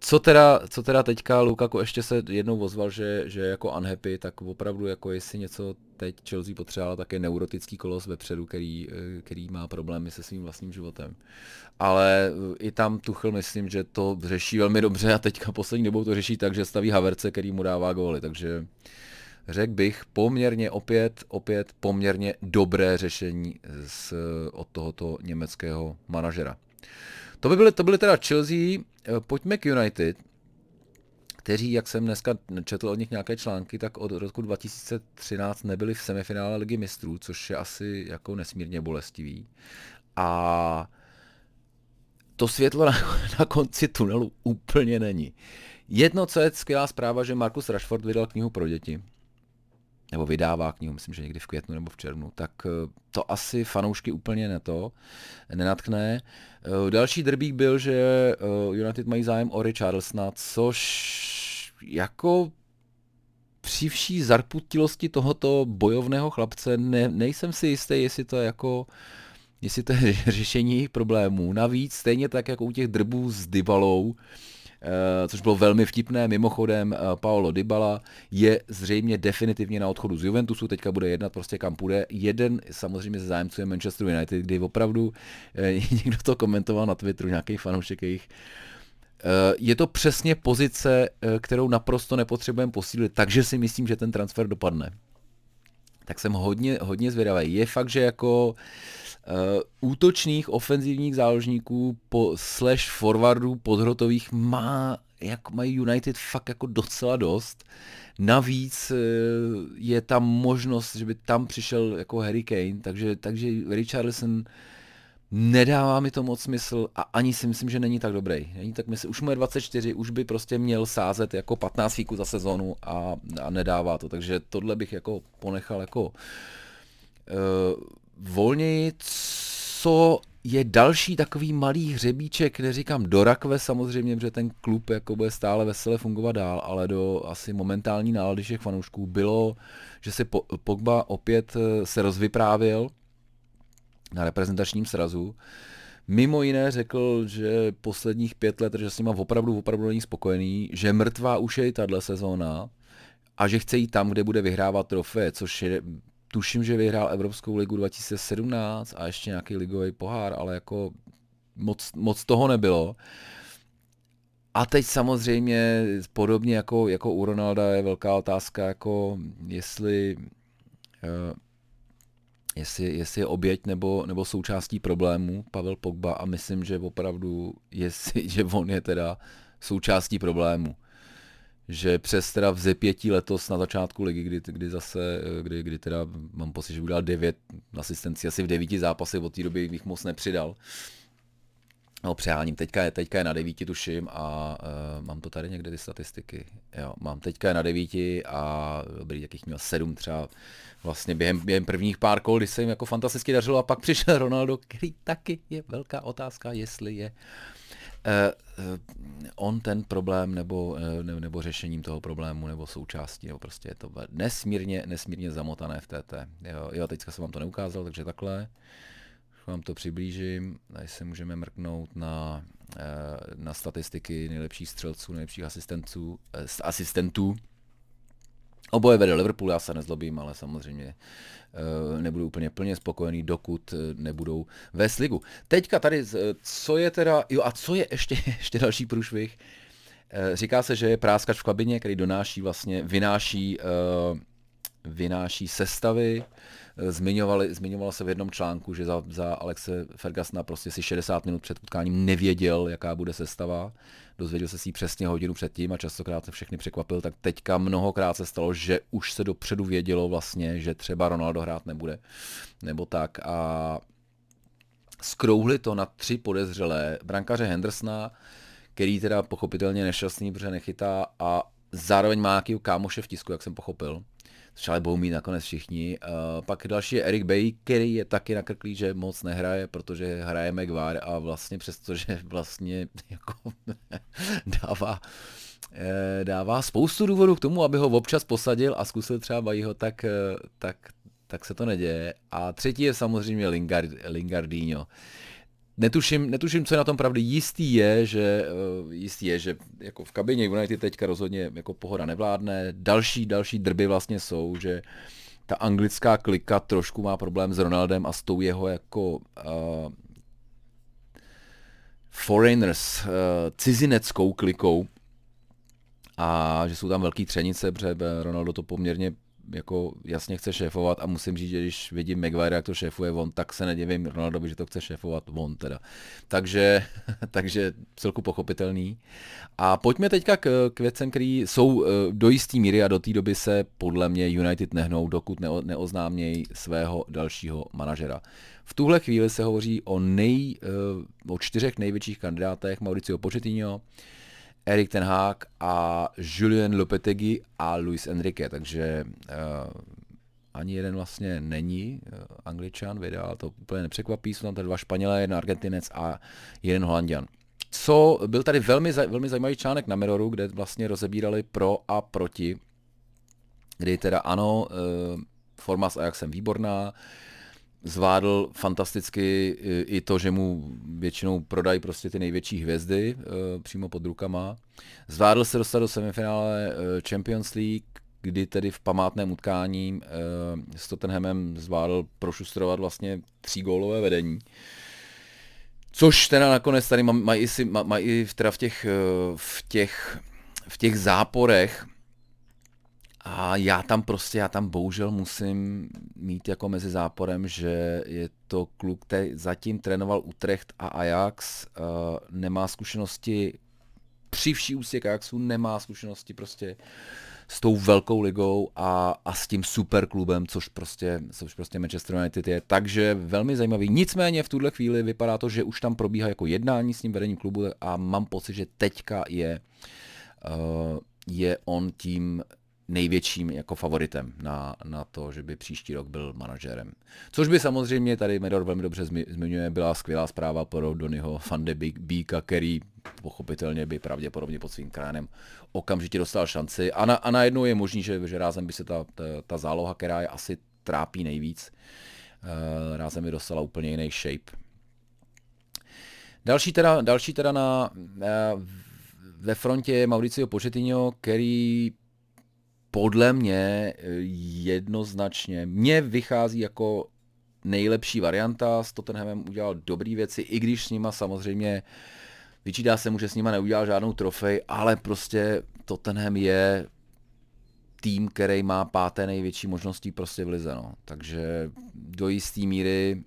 Co teda, co teda teďka Lukaku ještě se jednou ozval, že, že jako unhappy, tak opravdu jako jestli něco teď Chelsea potřebovala, tak je neurotický kolos vepředu, který, eh, který má problémy se svým vlastním životem. Ale eh, i tam Tuchel myslím, že to řeší velmi dobře a teďka poslední dobou to řeší tak, že staví Haverce, který mu dává góly, takže řekl bych poměrně opět, opět poměrně dobré řešení z, od tohoto německého manažera. To by byly, to byly teda Chelsea, eh, pojďme k United, kteří, jak jsem dneska četl od nich nějaké články, tak od roku 2013 nebyli v semifinále ligy mistrů, což je asi jako nesmírně bolestivý. A to světlo na, na konci tunelu úplně není. Jedno, co je skvělá zpráva, že Markus Rashford vydal knihu pro děti. Nebo vydává knihu, myslím, že někdy v květnu nebo v červnu, tak to asi fanoušky úplně ne to, nenatkne. Další drbík byl, že United mají zájem o Richardsona, což jako při vší zarputilosti tohoto bojovného chlapce ne, nejsem si jistý, jestli to je jako jestli to je řešení jejich problémů. Navíc, stejně tak jako u těch drbů s Dybalou, eh, což bylo velmi vtipné, mimochodem eh, Paolo Dybala je zřejmě definitivně na odchodu z Juventusu, teďka bude jednat prostě kam půjde. Jeden samozřejmě ze zájemců je Manchester United, kdy opravdu eh, někdo to komentoval na Twitteru, nějaký fanoušek jejich, je to přesně pozice, kterou naprosto nepotřebujeme posílit, takže si myslím, že ten transfer dopadne. Tak jsem hodně, hodně zvědavý. Je fakt, že jako uh, útočných ofenzivních záložníků po slash forwardů podhrotových má, jak mají United fakt jako docela dost. Navíc uh, je tam možnost, že by tam přišel jako Harry Kane, takže, takže Richarlison nedává mi to moc smysl a ani si myslím, že není tak dobrý. Není tak mysl, už mu je 24, už by prostě měl sázet jako 15 fíků za sezonu a, a nedává to, takže tohle bych jako ponechal jako uh, volněji, co je další takový malý hřebíček, neříkám do rakve samozřejmě, protože ten klub jako bude stále vesele fungovat dál, ale do asi momentální nálady všech fanoušků bylo, že se Pogba opět eh, se rozvyprávěl na reprezentačním srazu. Mimo jiné řekl, že posledních pět let, že s nima opravdu, opravdu není spokojený, že mrtvá už je tahle sezóna a že chce jít tam, kde bude vyhrávat trofeje, což je tuším, že vyhrál Evropskou ligu 2017 a ještě nějaký ligový pohár, ale jako moc, moc toho nebylo. A teď samozřejmě podobně jako, jako u Ronalda je velká otázka, jako jestli, uh, jestli, jestli je oběť nebo, nebo součástí problému Pavel Pogba a myslím, že opravdu, jestli, že on je teda součástí problému že přes teda v pěti letos na začátku ligy, kdy, kdy zase, kdy, kdy teda mám pocit, že udělal devět asistencí, asi v devíti zápasech od té doby jich moc nepřidal. No přeháním, teďka je, teďka je na devíti tuším a uh, mám to tady někde ty statistiky. Jo, mám teďka je na devíti a dobrý, jakých měl sedm třeba vlastně během, během prvních pár kol, kdy se jim jako fantasticky dařilo a pak přišel Ronaldo, který taky je velká otázka, jestli je Eh, eh, on ten problém nebo, eh, ne, nebo řešením toho problému nebo součástí, nebo prostě je to nesmírně, nesmírně zamotané v TT. Jo, jo teďka jsem vám to neukázal, takže takhle. Vám to přiblížím, tady se můžeme mrknout na, na statistiky nejlepších střelců, nejlepších asistentů, asistentů. Oboje vede Liverpool, já se nezlobím, ale samozřejmě uh, nebudu úplně plně spokojený, dokud nebudou vést ligu. Teďka tady, co je teda, jo a co je ještě, ještě další průšvih, říká se, že je práskač v kabině, který donáší vlastně, vynáší, vynáší sestavy, Zmiňovali, zmiňovalo se v jednom článku, že za, za Alexe Fergasna prostě si 60 minut před utkáním nevěděl, jaká bude sestava. Dozvěděl se si přesně hodinu předtím a častokrát se všechny překvapil, tak teďka mnohokrát se stalo, že už se dopředu vědělo vlastně, že třeba Ronaldo hrát nebude. Nebo tak a skrouhli to na tři podezřelé. Brankaře Hendersona, který teda pochopitelně nešťastný, protože nechytá a zároveň má nějaký kámoše v tisku, jak jsem pochopil budou mít nakonec všichni. Uh, pak další je Eric Bay, který je taky nakrklý, že moc nehraje, protože hraje Megvar a vlastně přestože vlastně jako dává eh, dává spoustu důvodů k tomu, aby ho občas posadil a zkusil třeba Bajího, tak, eh, tak, tak se to neděje. A třetí je samozřejmě Lingard, Lingardinho netuším, netuším, co je na tom pravdy. Jistý je, že, uh, jistý je, že jako v kabině United teďka rozhodně jako pohoda nevládne. Další, další drby vlastně jsou, že ta anglická klika trošku má problém s Ronaldem a s tou jeho jako uh, foreigners, uh, cizineckou klikou a že jsou tam velký třenice, protože Ronaldo to poměrně jako jasně chce šéfovat a musím říct, že když vidím Maguire, jak to šéfuje on, tak se nedivím Ronaldovi, že to chce šéfovat on teda. Takže, takže celku pochopitelný. A pojďme teďka k, k věcem, které jsou eh, do jistý míry a do té doby se podle mě United nehnou, dokud neo, neoznámějí svého dalšího manažera. V tuhle chvíli se hovoří o, nej, eh, o čtyřech největších kandidátech Mauricio Pochettino, Erik Ten Hag a Julien Lopetegui a Luis Enrique, takže uh, ani jeden vlastně není angličan, vydal, to úplně nepřekvapí, jsou tam tady dva Španělé, jeden Argentinec a jeden Holandian. Co byl tady velmi, velmi zajímavý článek na Mirroru, kde vlastně rozebírali pro a proti, kdy teda ano, forma s Ajaxem výborná, zvládl fantasticky i to, že mu většinou prodají prostě ty největší hvězdy eh, přímo pod rukama. Zvládl se dostat do semifinále eh, Champions League, kdy tedy v památném utkání eh, s Tottenhamem zvládl prošustrovat vlastně tří gólové vedení. Což teda nakonec tady mají, i teda v těch, v těch, v těch záporech a já tam prostě, já tam bohužel musím mít jako mezi záporem, že je to kluk, který zatím trénoval Utrecht a Ajax, uh, nemá zkušenosti, při vší ústě k Ajaxu nemá zkušenosti prostě s tou velkou ligou a, a s tím super klubem, což prostě, což prostě Manchester United je. Takže velmi zajímavý. Nicméně v tuhle chvíli vypadá to, že už tam probíhá jako jednání s tím vedením klubu a mám pocit, že teďka je, uh, je on tím největším jako favoritem na, na to, že by příští rok byl manažerem. Což by samozřejmě, tady Medor velmi dobře zmiňuje, byla skvělá zpráva pro Donnyho Fande Bíka, který pochopitelně by pravděpodobně pod svým kránem okamžitě dostal šanci. A, na, a najednou je možný, že, že rázem by se ta, ta, ta záloha, která je asi trápí nejvíc, uh, rázem by dostala úplně jiný shape. Další teda, další teda na, uh, ve frontě je Mauricio Pochettino, který podle mě eh, jednoznačně, mě vychází jako nejlepší varianta, s Tottenhamem udělal dobré věci, i když s nima samozřejmě vyčítá se mu, že s nima neudělal žádnou trofej, ale prostě Tottenham je tým, který má páté největší možností prostě v lize, no. Takže do jisté míry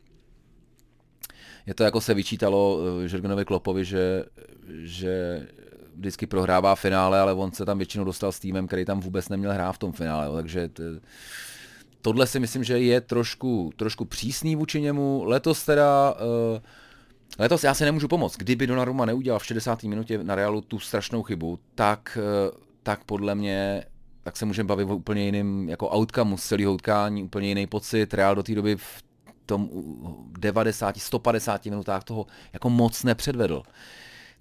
je to jako se vyčítalo eh, Žergenovi Klopovi, že, že vždycky prohrává finále, ale on se tam většinou dostal s týmem, který tam vůbec neměl hrát v tom finále, takže t, tohle si myslím, že je trošku, trošku přísný vůči němu. Letos teda, uh, letos já si nemůžu pomoct. Kdyby Donnarumma neudělal v 60. minutě na Realu tu strašnou chybu, tak, uh, tak podle mě tak se můžeme bavit o úplně jiným jako outcome z celého utkání, úplně jiný pocit. Real do té doby v tom 90, 150 minutách toho jako moc nepředvedl.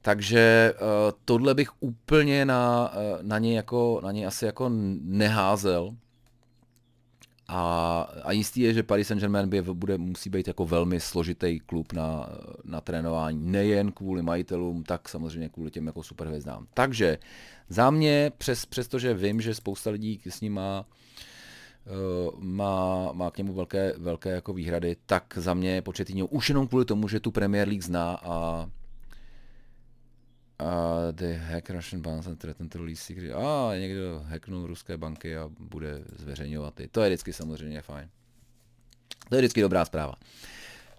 Takže uh, tohle bych úplně na, uh, na, něj jako, na něj asi jako neházel. A, a jistý je, že Paris Saint-Germain by, bude, musí být jako velmi složitý klub na, na trénování, nejen kvůli majitelům, tak samozřejmě kvůli těm jako superhvězdám. Takže za mě, přes, přestože vím, že spousta lidí s ním má, uh, má, má k němu velké, velké jako výhrady, tak za mě početýňou už jenom kvůli tomu, že tu Premier League zná a a the hack Russian banks and threaten to release secret. A někdo hacknul ruské banky a bude zveřejňovat ty. To je vždycky samozřejmě fajn. To je vždycky dobrá zpráva.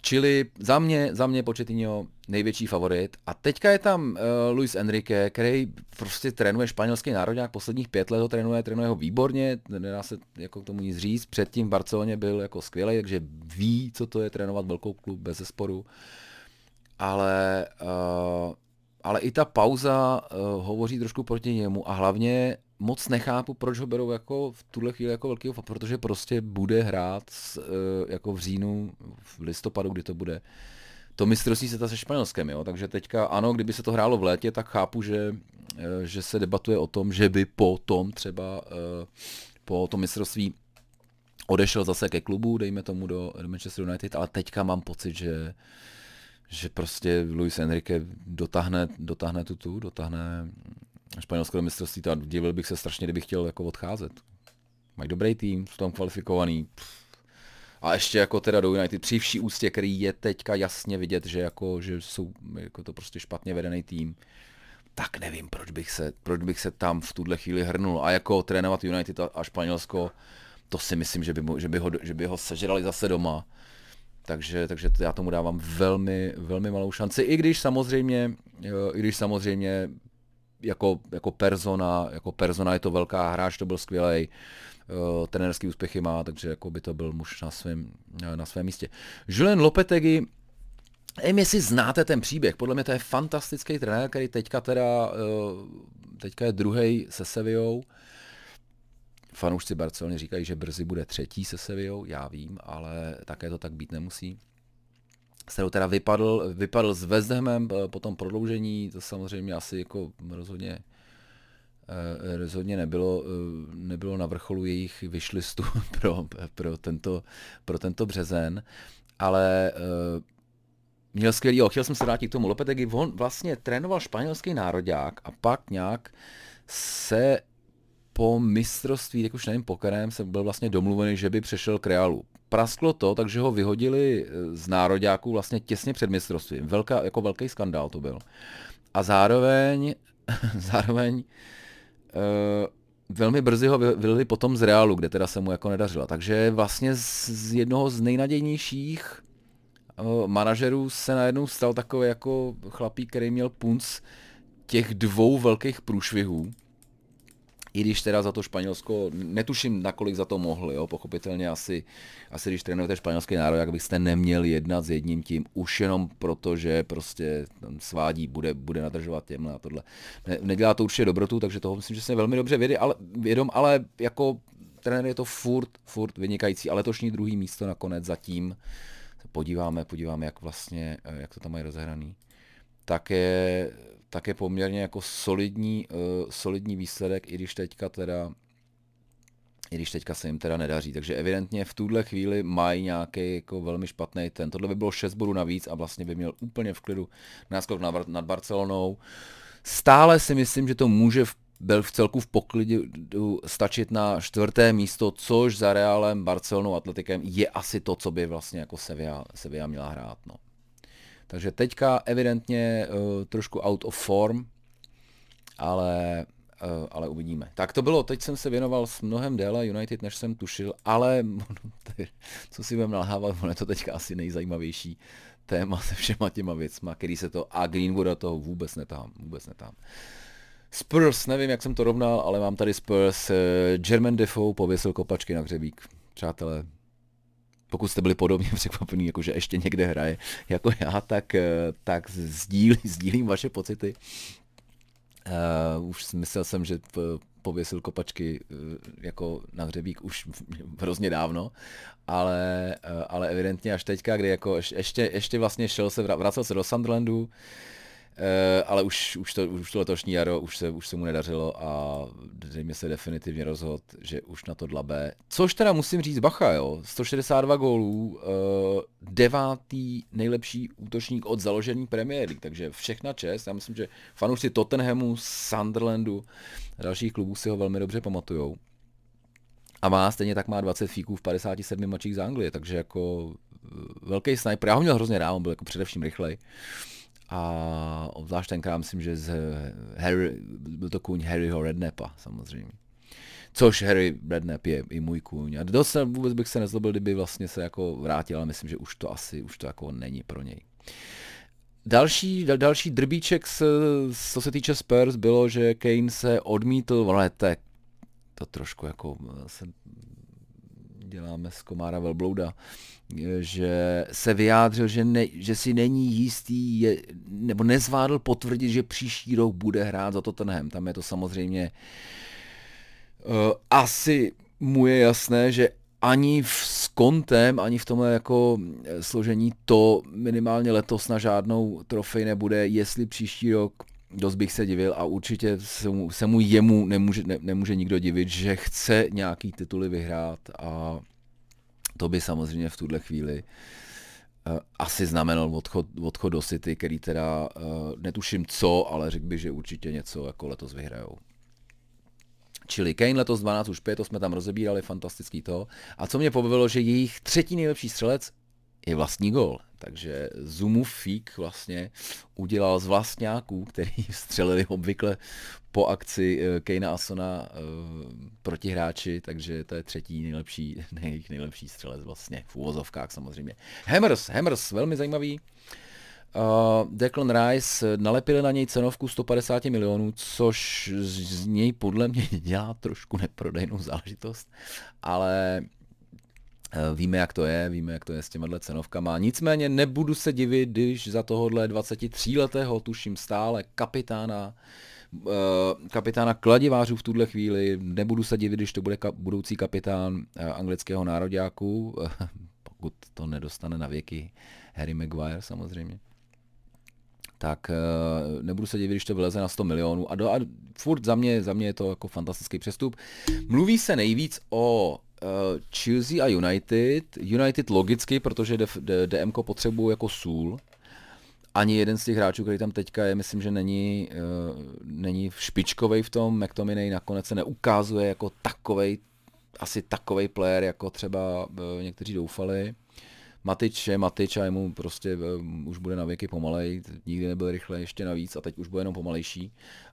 Čili za mě, za mě Pochettino největší favorit. A teďka je tam uh, Luis Enrique, který prostě trénuje španělský národňák, posledních pět let ho trénuje, trénuje ho výborně, nedá se jako k tomu nic říct. Předtím v Barceloně byl jako skvělý, takže ví, co to je trénovat velkou klub bez zesporu. Ale uh, ale i ta pauza uh, hovoří trošku proti němu a hlavně moc nechápu, proč ho berou jako v tuhle chvíli jako velký protože prostě bude hrát s, uh, jako v říjnu, v listopadu, kdy to bude, to mistrovství se se Španělskem, jo? takže teďka ano, kdyby se to hrálo v létě, tak chápu, že, uh, že se debatuje o tom, že by po tom třeba, uh, po tom mistrovství odešel zase ke klubu, dejme tomu do, do Manchester United, ale teďka mám pocit, že že prostě Luis Enrique dotáhne, dotáhne tu tu, dotáhne španělské do mistrovství a divil bych se strašně, kdybych chtěl jako odcházet. Mají dobrý tým, jsou tam kvalifikovaný. A ještě jako teda do United při vší ústě, který je teďka jasně vidět, že, jako, že jsou jako to prostě špatně vedený tým, tak nevím, proč bych se, proč bych se tam v tuhle chvíli hrnul. A jako trénovat United a, a Španělsko, to si myslím, že by, že by, ho, že by ho sežrali zase doma takže, takže já tomu dávám velmi, velmi malou šanci, i když samozřejmě, i když samozřejmě jako, jako persona, jako persona je to velká hráč, to byl skvělý, trenerský úspěchy má, takže jako by to byl muž na svém, na svém místě. Julian Lopetegui, Nevím, jestli znáte ten příběh, podle mě to je fantastický trenér, který teďka teda, teďka je druhý se Sevillou, Fanoušci Barcelony říkají, že brzy bude třetí se Sevillou, já vím, ale také to tak být nemusí. Se teda vypadl, vypadl s West Hamem po tom prodloužení, to samozřejmě asi jako rozhodně Eh, rozhodně nebylo, eh, nebylo na vrcholu jejich vyšlistu pro, pro, tento, pro tento březen, ale eh, měl skvělý, jo, chtěl jsem se vrátit k tomu, Lopetegui, on vlastně trénoval španělský národák a pak nějak se po mistrovství, jak už nevím, pokerem, se byl vlastně domluvený, že by přešel k Realu. Prasklo to, takže ho vyhodili z nároďáků vlastně těsně před mistrovstvím. Velká, jako velký skandál to byl. A zároveň, zároveň Eh, velmi brzy ho vylili potom z Realu, kde teda se mu jako nedařilo. Takže vlastně z, z jednoho z nejnadějnějších uh, manažerů se najednou stal takový jako chlapík, který měl punc těch dvou velkých průšvihů i když teda za to Španělsko, netuším, nakolik za to mohl, jo, pochopitelně asi, asi když trénujete španělský národ, jak byste neměl jednat s jedním tím, už jenom proto, že prostě svádí, bude, bude nadržovat těm a tohle. Ne, nedělá to určitě dobrotu, takže toho myslím, že se velmi dobře vědí, ale, vědom, ale jako trenér je to furt, furt vynikající, ale letošní druhý místo nakonec zatím, podíváme, podíváme, jak vlastně, jak to tam mají rozehraný, tak je tak je poměrně jako solidní, uh, solidní výsledek, i když teďka teda i když teďka se jim teda nedaří. Takže evidentně v tuhle chvíli mají nějaký jako velmi špatný ten. Tohle by bylo 6 bodů navíc a vlastně by měl úplně v klidu náskok nad Barcelonou. Stále si myslím, že to může v, byl v celku v poklidu stačit na čtvrté místo, což za Realem, Barcelonou, Atletikem je asi to, co by vlastně jako Sevilla, Sevilla měla hrát. No. Takže teďka evidentně uh, trošku out of form, ale, uh, ale uvidíme. Tak to bylo, teď jsem se věnoval s mnohem déle United, než jsem tušil, ale co si budeme nalhávat, ono je to teďka asi nejzajímavější téma se všema těma věcma, který se to, a Greenwooda toho vůbec netám, vůbec netám. Spurs, nevím, jak jsem to rovnal, ale mám tady Spurs. Eh, German Defoe pověsil kopačky na hřebík. Přátelé, pokud jste byli podobně překvapení, jako že ještě někde hraje jako já, tak, eh, tak sdílí, sdílím vaše pocity. Uh, už myslel jsem, že pověsil kopačky uh, jako na hřebík už hrozně dávno, ale, ale evidentně až teďka, kdy jako ještě, ještě vlastně šel se, vracel se do Sunderlandu, Eh, ale už, už, to, už to letošní jaro už se, už se mu nedařilo a zřejmě se definitivně rozhodl, že už na to dlabe. Což teda musím říct, bacha, jo, 162 gólů, uh, devátý nejlepší útočník od založení Premier League, takže všechna čest. Já myslím, že fanoušci Tottenhamu, Sunderlandu dalších klubů si ho velmi dobře pamatujou. A má stejně tak má 20 fíků v 57 mačích z Anglie, takže jako eh, velký sniper. Já ho měl hrozně rád, on byl jako především rychlej. A obzvlášť tenkrát myslím, že z Harry, byl to kůň Harryho Rednapa samozřejmě. Což Harry Rednap je i můj kůň. A dost vůbec bych se nezlobil, kdyby vlastně se jako vrátil, ale myslím, že už to asi, už to jako není pro něj. Další, dal, další drbíček, s, co se týče Spurs, bylo, že Kane se odmítl, ale to, to trošku jako se děláme z komára velblouda, že se vyjádřil, že, ne, že si není jistý, je, nebo nezvládl potvrdit, že příští rok bude hrát za Tottenham. Tam je to samozřejmě uh, asi mu je jasné, že ani v, s kontem, ani v tomhle jako eh, složení to minimálně letos na žádnou trofej nebude, jestli příští rok dost bych se divil a určitě se mu, se mu jemu nemůže, ne, nemůže nikdo divit, že chce nějaký tituly vyhrát a to by samozřejmě v tuhle chvíli uh, asi znamenal odchod, odchod do City, který teda uh, netuším co, ale řekl bych, že určitě něco jako letos vyhrajou. Čili Kane letos 12 už 5, to jsme tam rozebírali, fantastický to. A co mě pobavilo, že jejich třetí nejlepší střelec je vlastní gol. Takže Zumův fík vlastně udělal z vlastňáků, který střelili obvykle po akci eh, Kejna Asona uh, proti hráči, takže to je třetí nejlepší, nej, nejlepší střelec vlastně v úvozovkách samozřejmě. Hammers, Hammers, velmi zajímavý. Uh, Declan Rice nalepili na něj cenovku 150 milionů, což z něj podle mě dělá trošku neprodejnou záležitost, ale Eh, víme, jak to je, víme, jak to je s těma cenovkama. Nicméně nebudu se divit, když za tohohle 23-letého, tuším stále, kapitána kapitána kladivářů v tuhle chvíli. Nebudu se divit, když to bude budoucí kapitán anglického nároďáku, pokud to nedostane na věky Harry Maguire samozřejmě tak nebudu se divit, když to vyleze na 100 milionů. A, do, a furt za mě, za mě je to jako fantastický přestup. Mluví se nejvíc o uh, Chelsea a United. United logicky, protože DMK potřebuje jako sůl. Ani jeden z těch hráčů, který tam teďka je, myslím, že není, uh, není špičkový v tom. McTominay nakonec se neukázuje jako takovej, asi takovej player, jako třeba uh, někteří doufali. Matič je Matič a jemu prostě um, už bude na věky pomalej, nikdy nebyl rychle ještě navíc a teď už bude jenom pomalejší.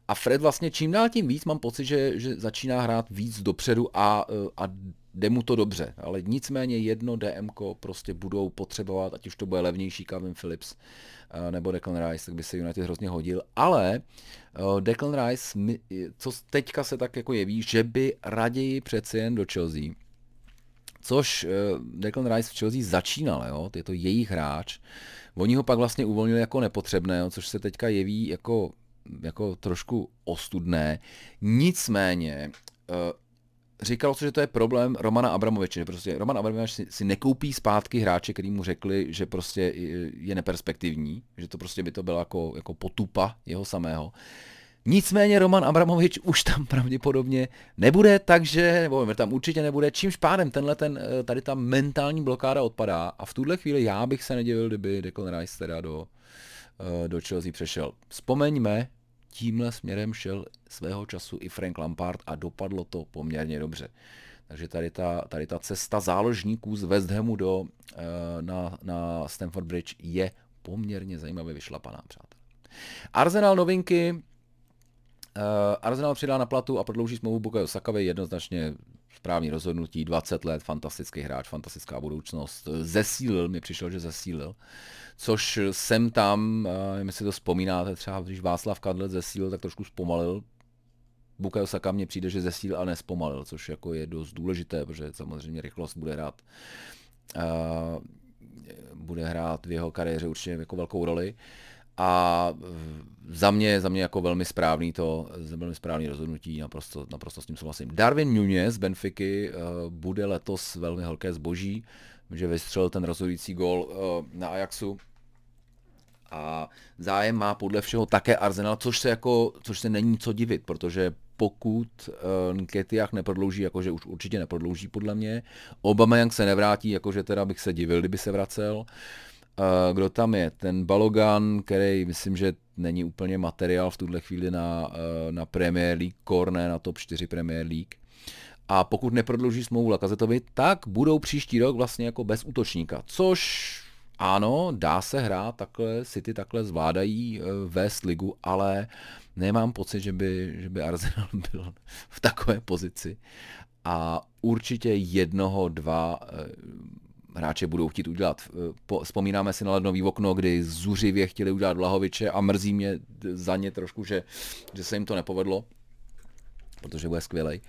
A Fred vlastně čím dál tím víc mám pocit, že, že začíná hrát víc dopředu a, a jde mu to dobře, ale nicméně jedno DMK prostě budou potřebovat, ať už to bude levnější Calvin Phillips eh, nebo Declan Rice, tak by se United hrozně hodil, ale Declan Rice, co teďka se tak jako jeví, že by raději přeci jen do Chelsea, což uh, Declan Rice v Chelsea začínal, jo? je to jejich hráč. Oni ho pak vlastně uvolnili jako nepotřebné, což se teďka jeví jako, jako trošku ostudné. Nicméně, říkalo se, že to je problém Romana Abramoviče, že prostě Roman Abramovič si, si nekoupí zpátky hráče, který mu řekli, že prostě je neperspektivní, že to prostě by to byla jako, jako potupa jeho samého. Nicméně Roman Abramovič už tam pravděpodobně nebude, takže, nebo tam určitě nebude, čímž pádem tenhle ten, eh, tady ta mentální blokáda odpadá a v tuhle chvíli já bych se nedivil, kdyby Declan Rice teda do, eh, do Chelsea přešel. Vzpomeňme, tímhle směrem šel svého času i Frank Lampard a dopadlo to poměrně dobře. Takže tady ta, tady ta cesta záložníků z West Hamu do, eh, na, na Stamford Bridge je poměrně zajímavě vyšlapaná, přátelé. Arsenal novinky, Uh, Arsenal přidá na platu a prodlouží smlouvu Bukayo Sakavi jednoznačně správný rozhodnutí, 20 let, fantastický hráč, fantastická budoucnost. Zesílil, mi přišel, že zesílil. Což jsem tam, nevím, jestli to vzpomínáte, třeba když Václav Kadlec zesílil, tak trošku zpomalil. Bukayo Saka mně přijde, že zesílil a nespomalil, což jako je dost důležité, protože samozřejmě rychlost bude hrát bude hrát v jeho kariéře určitě jako velkou roli. Uh, a za mě, za mě jako velmi správný to, velmi správný rozhodnutí, naprosto, naprosto s tím souhlasím. Darwin Nunez z Benfiky uh, bude letos velmi velké zboží, že vystřelil ten rozhodující gol uh, na Ajaxu. A zájem má podle všeho také Arsenal, což se, jako, což se není co divit, protože pokud uh, Nketiah neprodlouží, jakože už určitě neprodlouží podle mě, Obama Young se nevrátí, jakože teda bych se divil, kdyby se vracel, uh, Uh, kdo tam je? Ten Balogan, který myslím, že není úplně materiál v tuhle chvíli na, uh, na Premier League, Core, na top 4 Premier League. A pokud neprodlouží smlouvu Lakazetovi, tak budou příští rok vlastně jako bez útočníka, což ano, dá se hrát takhle, City takhle zvládají vést ligu, ale nemám pocit, že by, že by Arsenal byl v takové pozici. A určitě jednoho, dva hráče budou chtít udělat. Eh, vzpomínáme si na lednový okno, kdy zuřivě chtěli udělat Vlahoviče a mrzí mě za ně trošku, že, že se jim to nepovedlo, protože bude skvělej.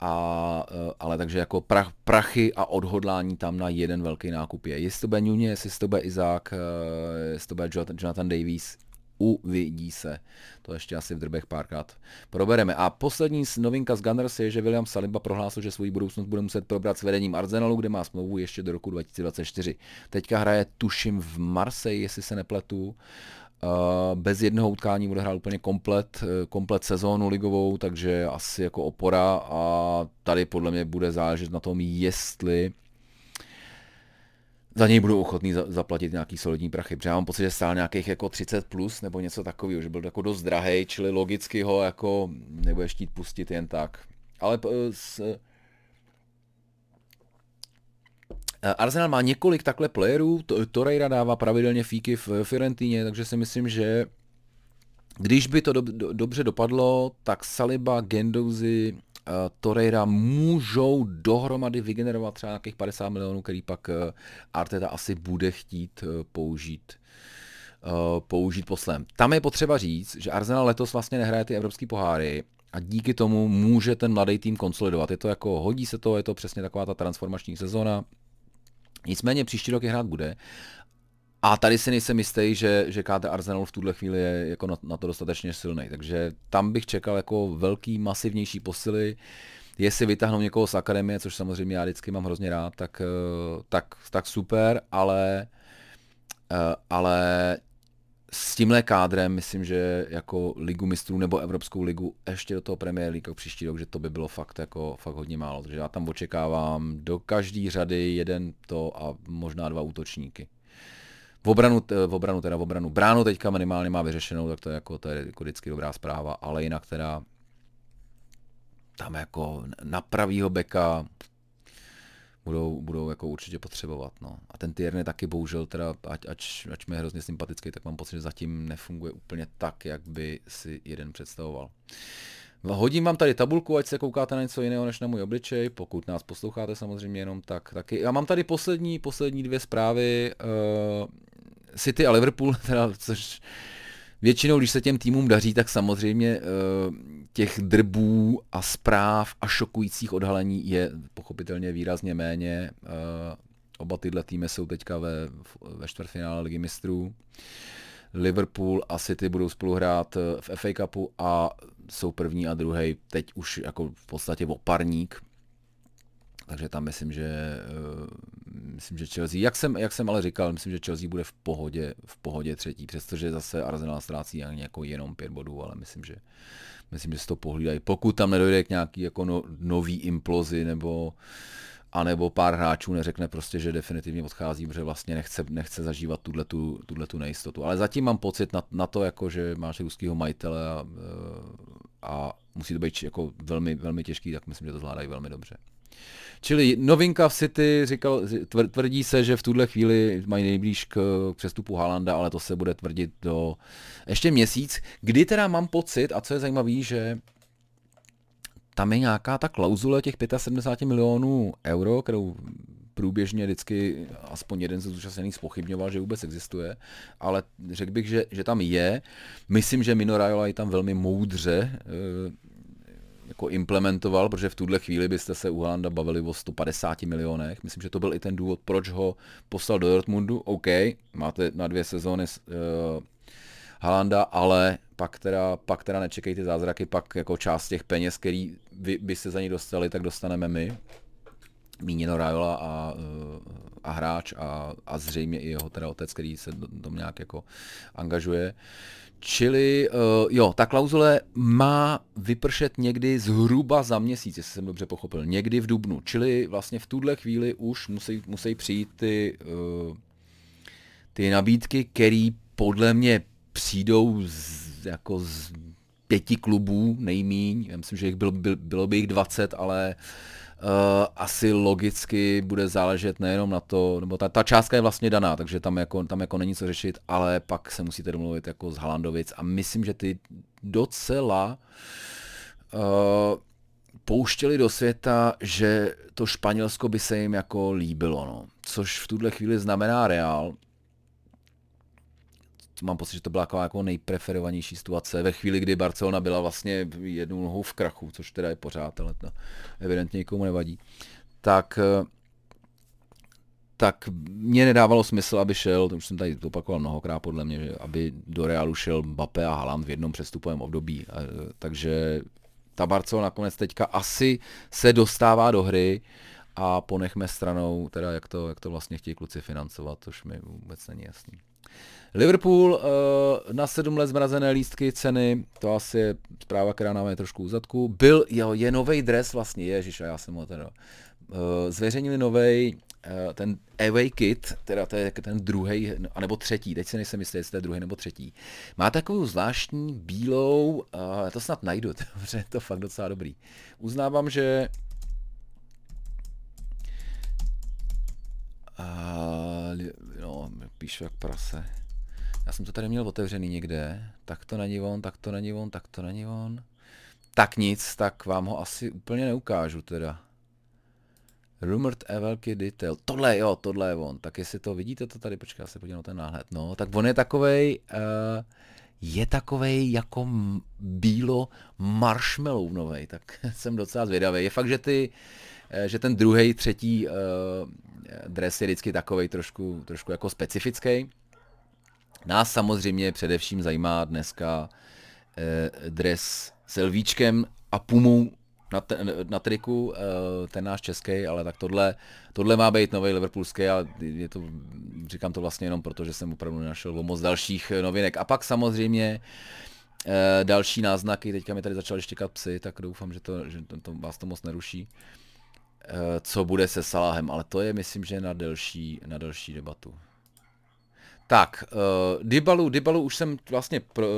A, eh, ale takže jako prach, prachy a odhodlání tam na jeden velký nákup je. Jestli to bude Nunez, jestli to bude Izák, eh, jestli to bude Jonathan Davies, uvidí se. To ještě asi v drbech párkrát probereme. A poslední novinka z Gunners je, že William Saliba prohlásil, že svou budoucnost bude muset probrat s vedením Arsenalu, kde má smlouvu ještě do roku 2024. Teďka hraje, tuším, v Marseille, jestli se nepletu. Uh, bez jednoho utkání bude hrát úplně komplet, eh, komplet sezónu ligovou, takže asi jako opora a tady podle mě bude záležet na tom, jestli za něj budou ochotný za, zaplatit nějaký solidní prachy. Protože já mám pocit, že stál nějakých jako 30 plus nebo něco takového, že byl jako dost drahý, čili logicky ho jako nebudeš chtít pustit jen tak. Ale s, eh, Arsenal má několik takhle playerů, Torreira dává pravidelně fíky v Fiorentíně, takže si myslím, že když by to do, do, dobře dopadlo, tak Saliba, Gendouzi, Torreira můžou dohromady vygenerovat třeba nějakých 50 milionů, který pak uh, Arteta asi bude chtít uh, použít použít poslem. Tam je potřeba říct, že Arsenal letos vlastně nehraje ty evropské poháry a díky tomu může ten mladý tým konsolidovat. Je to jako, hodí se to, je to přesně taková ta transformační sezona. Nicméně příští rok je hrát bude A tady si nejsem jistý, že, že kádr Arsenalu v tuhle chvíli je jako na, na to dostatečně silný. Takže tam bych čekal jako velký, masivnější posily. Jestli vytáhnou někoho z akademie, což samozřejmě já vždycky mám hrozně rád, tak, eh, tak, tak super, ale, eh, ale s tímhle kádrem myslím, že jako ligu mistrů nebo Evropskou ligu ještě do toho Premier League příští rok, že to by bylo fakt jako fakt hodně málo. Takže já tam očekávám do každé řady jeden to a možná dva útočníky. V obranu, v obranu teda v obranu. Bránu teďka minimálně má vyřešenou, tak to je jako, to je jako vždycky dobrá zpráva, ale jinak teda tam jako na pravýho beka budou, budou jako určitě potřebovat. No. A ten Tierney taky bohužel, teda, ať, ač, ač mi je hrozně sympatický, tak mám pocit, že zatím nefunguje úplně tak, jak by si jeden představoval. Hodím vám tady tabulku, ať se koukáte na něco jiného než na můj obličej, pokud nás posloucháte samozřejmě jenom tak taky. Já mám tady poslední, poslední dvě zprávy. Uh, City a Liverpool, teda, což většinou, když se těm týmům daří, tak samozřejmě uh, těch drbů a zpráv a šokujících odhalení je pochopitelně výrazně méně. Uh, oba tyhle týmy jsou teďka ve, ve čtvrtfinále ligy mistrů. Liverpool a City budou spolu hrát v FA Cupu a jsou první a druhý teď už jako v podstatě oparník. Takže tam myslím, že uh, myslím, že Chelsea, jak jsem, jak jsem ale říkal, myslím, že Chelsea bude v pohodě, v pohodě třetí, přestože zase Arsenal ztrácí jako jenom pět bodů, ale myslím, že myslím, že si to pohlídají. Pokud tam nedojde k nějaký jako no, nový implozi nebo anebo pár hráčů neřekne prostě, že definitivně odchází, protože vlastně nechce, nechce zažívat tuhle tu nejistotu. Ale zatím mám pocit na, na to, jako, že máš ruského majitele a, a musí to být jako velmi, velmi těžký, tak myslím, že to zvládají velmi dobře. Čili novinka v City, říkal, tvrdí se, že v tuhle chvíli mají nejblíž k přestupu Halanda, ale to se bude tvrdit do ještě měsíc, kdy teda mám pocit, a co je zajímavé, že tam je nějaká ta klauzule těch 75 milionů euro, kterou průběžně vždycky aspoň jeden ze zúčastněných spochybňoval, že vůbec existuje, ale řekl bych, že, že tam je. Myslím, že Mino Raiola je tam velmi moudře e, jako implementoval, protože v tuhle chvíli byste se u Halanda bavili o 150 milionech. Myslím, že to byl i ten důvod, proč ho poslal do Dortmundu. OK, máte na dvě sezóny uh, Halanda, ale pak teda, pak teda nečekejte zázraky, pak jako část těch peněz, který vy byste za ní dostali, tak dostaneme my. Míněno Rajola a, eh, a hráč a, a zřejmě i jeho teda otec, který se tom nějak jako angažuje. Čili uh, jo, ta klauzule má vypršet někdy zhruba za měsíc, jestli jsem dobře pochopil, někdy v dubnu. Čili vlastně v tuhle chvíli už musí, musí přijít ty, uh, ty nabídky, které podle mě přijdou z, jako z pěti klubů nejmíň. Já myslím, že jich bylo, bylo, by jich 20, ale Uh, asi logicky bude záležet nejenom na to, nebo ta, ta částka je vlastně daná, takže tam jako, tam jako není co řešit, ale pak se musíte domluvit jako z Halandovic a myslím, že ty docela uh, pouštěli do světa, že to Španělsko by se jim jako líbilo, no. což v tuhle chvíli znamená Real, mám pocit, že to byla jako nejpreferovanější situace ve chvíli, kdy Barcelona byla vlastně jednou nohou v krachu, což teda je pořád, ale to evidentně nikomu nevadí. Tak tak mě nedávalo smysl, aby šel, to už jsem tady opakoval mnohokrát podle mě, že aby do Realu šel Mbappé a Haaland v jednom přestupovém období. Takže ta Barcelona nakonec teďka asi se dostává do hry a ponechme stranou, teda jak to, jak to vlastně chtějí kluci financovat, což mi vůbec není jasný. Liverpool uh, na sedm let zmrazené lístky ceny, to asi je zpráva, která nám je trošku uzadku. Byl, jo, je nový dres vlastně, ježiš, a já jsem ho teda. Uh, zveřejnili nový uh, ten away kit, teda to je ten druhý, anebo třetí, teď si nejsem jistý, jestli to je druhý nebo třetí. Má takovou zvláštní bílou, uh, to snad najdu, dobře, je to fakt docela dobrý. Uznávám, že no, píšu jak prase. Já jsem to tady měl otevřený někde. Tak to není on, tak to není on, tak to není on. Tak nic, tak vám ho asi úplně neukážu teda. Rumored velký detail. Tohle jo, tohle je on. Tak jestli to vidíte, to tady, počkej, já se podívám na ten náhled. No, tak on je takovej, uh, je takovej jako bílo marshmallow novej, tak jsem docela zvědavý. Je fakt, že ty, eh, že ten druhý, třetí uh, dres je vždycky takovej trošku, trošku jako specifický Nás samozřejmě především zajímá dneska eh, dres s elvíčkem a pumou na, na triku, eh, ten náš český, ale tak tohle, tohle má být nový liverpoolský a je to, říkám to vlastně jenom proto, že jsem opravdu našel o moc dalších novinek. A pak samozřejmě eh, další náznaky, teďka mi tady začaly štěkat psy, tak doufám, že to, že to, to vás to moc neruší. Eh, co bude se Salahem, ale to je myslím, že na delší, na delší debatu. Tak, uh, Dybalu, Dybalu už jsem vlastně pro, uh,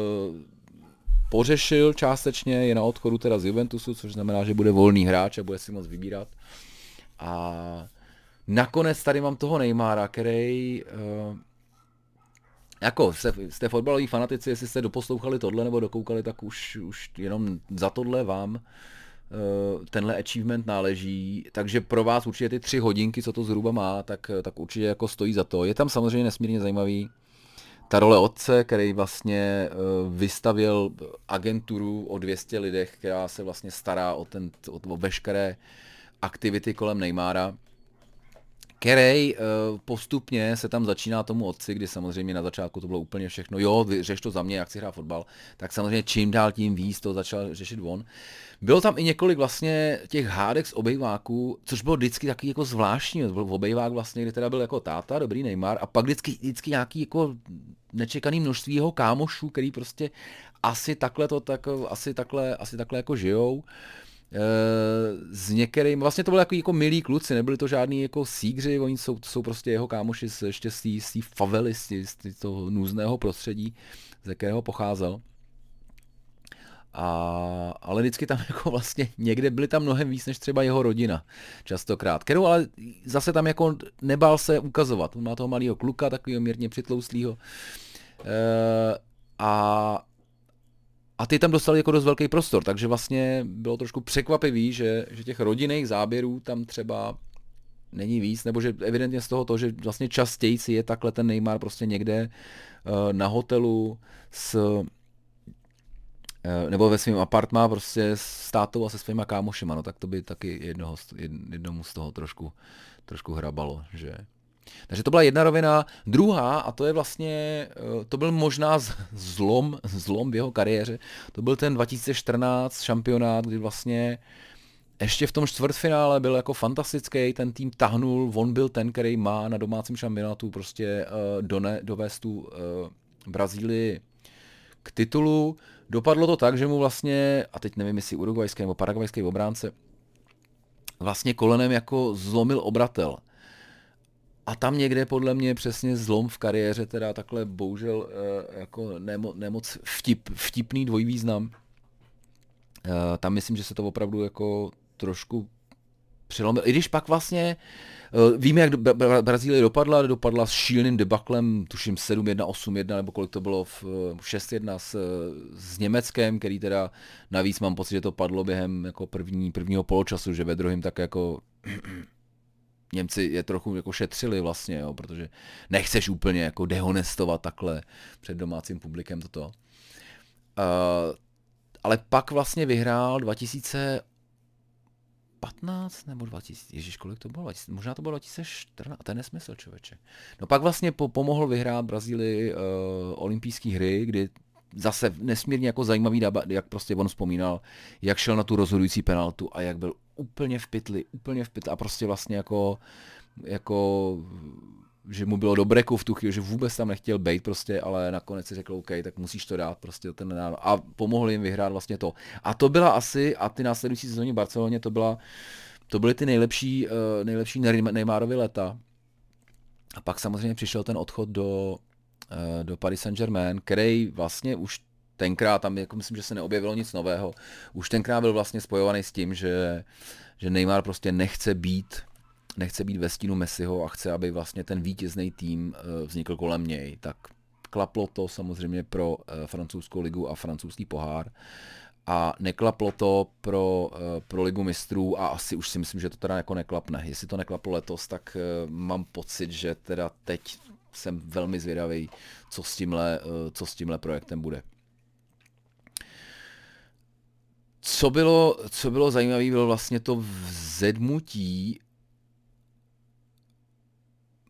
pořešil částečně, je na odchodu teda z Juventusu, což znamená, že bude volný hráč a bude si moc vybírat. A nakonec tady mám toho Neymara, který uh, jako jste, jste fotbaloví fanatici, jestli jste doposlouchali tohle nebo dokoukali, tak už, už jenom za tohle vám tenhle achievement náleží, takže pro vás určitě ty tři hodinky, co to zhruba má, tak, tak určitě jako stojí za to. Je tam samozřejmě nesmírně zajímavý ta role otce, který vlastně uh, vystavil agenturu o 200 lidech, která se vlastně stará o, ten, o, veškeré aktivity kolem Neymara který uh, postupně se tam začíná tomu otci, kdy samozřejmě na začátku to bylo úplně všechno, jo, řeš to za mě, jak si hrá fotbal, tak samozřejmě čím dál tím víc to začal řešit on. Bylo tam i několik vlastně těch hádek z obejváků, což bylo vždycky taky jako zvláštní, byl obejvák vlastně, kdy teda byl jako táta, dobrý Neymar, a pak vždycky, vždycky nějaký jako nečekaný množství jeho kámošů, který prostě asi takhle to tak, asi takhle, asi takhle jako žijou. Eh, s některým, vlastně to byly jako, jako milí kluci, nebyli to žádný jako sígři, oni jsou, jsou prostě jeho kámoši z, ještě z té favely, z, z toho nůzného prostředí, ze kterého pocházel. A, ale vždycky tam jako vlastně někde byly tam mnohem víc než třeba jeho rodina, častokrát. Kterou ale zase tam jako nebál se ukazovat. On má toho malého kluka, takového mírně přitlouslého. E, a a ty tam dostali jako dost velký prostor, takže vlastně bylo trošku překvapivý, že, že těch rodinných záběrů tam třeba není víc, nebo že evidentně z toho to, že vlastně častěji si je takhle ten Neymar prostě někde uh, na hotelu s uh, nebo ve svém apartmá prostě s tátou a se svýma kámošema, no tak to by taky jednoho, jednomu z toho trošku, trošku hrabalo, že takže to byla jedna rovina. Druhá, a to je vlastně, eh, to byl možná zlom, zlom v jeho kariéře, to byl ten 2014 šampionát, kdy vlastně ještě v tom čtvrtfinále byl jako fantastický, ten tým tahnul, on byl ten, který má na domácím šampionátu prostě uh, done, dovést tu uh, Brazílii k titulu. Dopadlo to tak, že mu vlastně, a teď nevím, jestli urugvajský nebo paraguajský obránce, vlastně kolenem jako zlomil obratel. A tam někde podle mě přesně zlom v kariéře, teda takhle bohužel eh, jako nemo, nemoc vtip, vtipný dvojvýznam. Eh, tam myslím, že se to opravdu jako trošku přelomil. I když pak vlastně eh, víme, jak Brazílie dopadla, dopadla s šíleným debaklem, tuším 7-1, 8-1, nebo kolik to bylo v 6-1 s, s Německem, který teda navíc mám pocit, že to padlo během jako první, prvního poločasu, že ve druhém tak jako Němci je trochu jako šetřili vlastně, jo, protože nechceš úplně jako dehonestovat takhle před domácím publikem toto. Uh, ale pak vlastně vyhrál 2015 nebo 2000, ježiš, kolik to bylo? 20, možná to bylo 2014, to je nesmysl, člověče. No pak vlastně po, pomohl vyhrát Brazílii uh, olympijské hry, kdy zase nesmírně jako zajímavý, jak prostě on vzpomínal, jak šel na tu rozhodující penaltu a jak byl úplně v pytli, úplně v pytli a prostě vlastně jako, jako že mu bylo dobré v tu chvíli, že vůbec tam nechtěl být prostě, ale nakonec si řekl, OK, tak musíš to dát prostě ten a pomohl jim vyhrát vlastně to. A to byla asi, a ty následující sezóny v Barceloně, to byla, to byly ty nejlepší, uh, nejlepší Neymarovy leta. A pak samozřejmě přišel ten odchod do, do Paris Saint-Germain, který vlastně už tenkrát tam jako myslím, že se neobjevilo nic nového. Už tenkrát byl vlastně spojovaný s tím, že, že Neymar prostě nechce být nechce být ve stínu Messiho a chce, aby vlastně ten vítězný tým eh, vznikl kolem něj. Tak klaplo to samozřejmě pro eh, francouzskou ligu a francouzský pohár a neklaplo to pro, eh, pro ligu mistrů a asi už si myslím, že to teda jako neklapne. Jestli to neklaplo letos, tak mám pocit, že teda teď jsem velmi zvědavý, co s tímhle, co s tímhle projektem bude. Co bylo, co bylo zajímavé, bylo vlastně to vzedmutí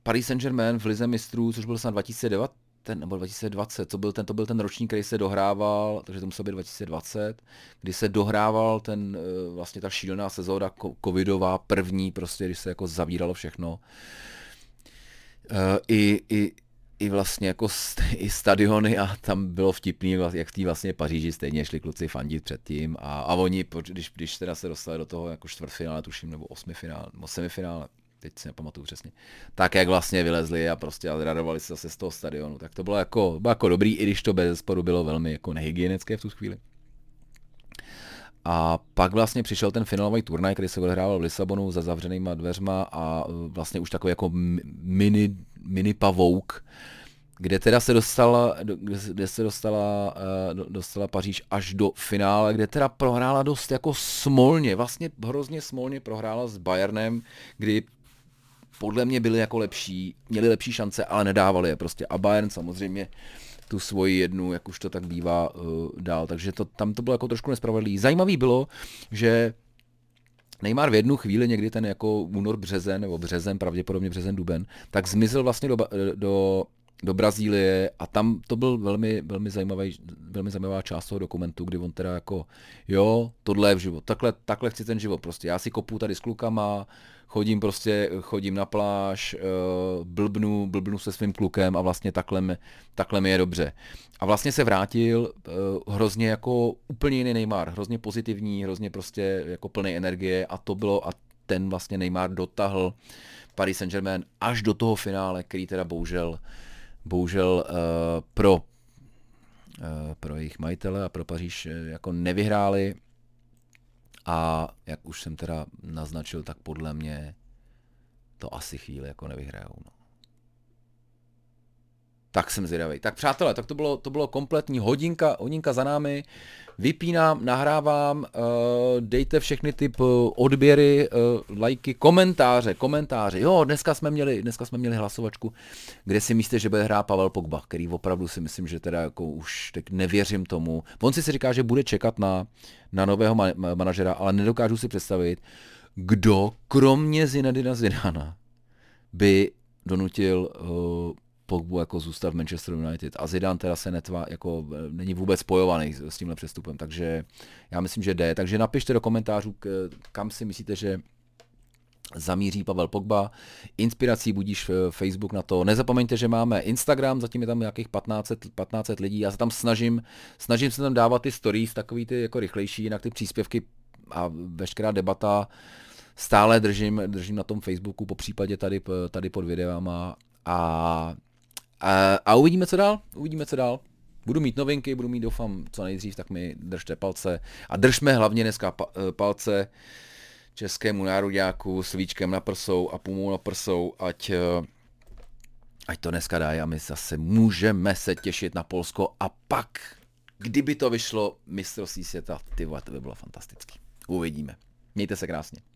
Paris Saint-Germain v Lize mistrů, což byl snad 2009, ten, nebo 2020, to byl ten, to byl ten ročník, který se dohrával, takže to muselo být 2020, kdy se dohrával ten, eh, vlastně ta šílená sezóna covidová, první, prostě, když se jako zavíralo všechno. I, i, i vlastně jako i stadiony a tam bylo vtipný, jak v té vlastně Paříži stejně šli kluci fandit předtím a, a oni, když, když teda se dostali do toho jako čtvrtfinále, tuším, nebo osmifinále, nebo semifinále, teď si nepamatuju přesně, tak jak vlastně vylezli a prostě radovali se zase z toho stadionu, tak to bylo jako, bylo jako dobrý, i když to bez sporu bylo velmi jako nehygienické v tu chvíli. A pak vlastně přišel ten finálový turnaj, který se odehrával v Lisabonu za zavřenýma dveřma a vlastně už takový jako mini, mini pavouk, kde teda se dostala, kde se dostala, eh, dostala Paříž až do finále, kde teda prohrála dost jako smolně, vlastně hrozně smolně prohrála s Bayernem, kdy podle mě byli jako lepší, měli lepší šance, ale nedávali je prostě. A Bayern samozřejmě tu svoji jednu, jak už to tak bývá, uh, dál. Takže to, tam to bylo jako trošku nespravedlivý. Zajímavý bylo, že Neymar v jednu chvíli, někdy ten jako únor, březen, nebo březen, pravděpodobně březen, duben, tak zmizel vlastně do, do, do Brazílie a tam to byl velmi, velmi, zajímavý, velmi zajímavá část toho dokumentu, kdy on teda jako, jo, tohle je v život, takhle, takhle chci ten život prostě, já si kopu tady s klukama, chodím prostě, chodím na pláž, eh, blbnu, blbnu se svým klukem a vlastně takhle mi, takhle mi je dobře. A vlastně se vrátil eh, hrozně jako úplně jiný Neymar, hrozně pozitivní, hrozně prostě jako plný energie a to bylo, a ten vlastně Neymar dotahl Paris Saint-Germain až do toho finále, který teda bohužel, bohužel uh, pro pro jejich majitele a pro Paříž jako nevyhráli a jak už jsem teda naznačil, tak podle mě to asi chvíli jako nevyhrajou. No. Tak jsem zvědavý. Tak přátelé, tak to bylo, to bylo kompletní hodinka, hodinka za námi. Vypínám, nahrávám, uh, dejte všechny ty odběry, uh, lajky, komentáře, komentáře. Jo, dneska jsme měli, dneska jsme měli hlasovačku, kde si myslíte, že bude hrát Pavel Pogba, který opravdu si myslím, že teda jako už tak nevěřím tomu. On si si říká, že bude čekat na, na nového ma- manažera, ale nedokážu si představit, kdo kromě Zinedina Zidana by donutil uh, Pogbu jako zůstat v Manchester United. A Zidane teda se netvá, jako není vůbec spojovaný s tímhle přestupem, takže já myslím, že jde. Takže napište do komentářů, kam si myslíte, že zamíří Pavel Pogba. Inspirací budíš Facebook na to. Nezapomeňte, že máme Instagram, zatím je tam nějakých 15, 15 lidí. Já se tam snažím, snažím se tam dávat ty stories, takový ty jako rychlejší, jinak ty příspěvky a veškerá debata stále držím, držím na tom Facebooku, po případě tady, tady pod videama a a, a uvidíme, co dál. Uvidíme, co dál. Budu mít novinky, budu mít, doufám, co nejdřív, tak mi držte palce. A držme hlavně dneska eh, palce českému nároďáku s víčkem na prsou a pumou na prsou, ať, eh, ať to dneska dá a my zase můžeme se těšit na Polsko a pak, kdyby to vyšlo mistrovství světa, ty vole, to by bylo fantastický. Uvidíme. Mějte se krásně.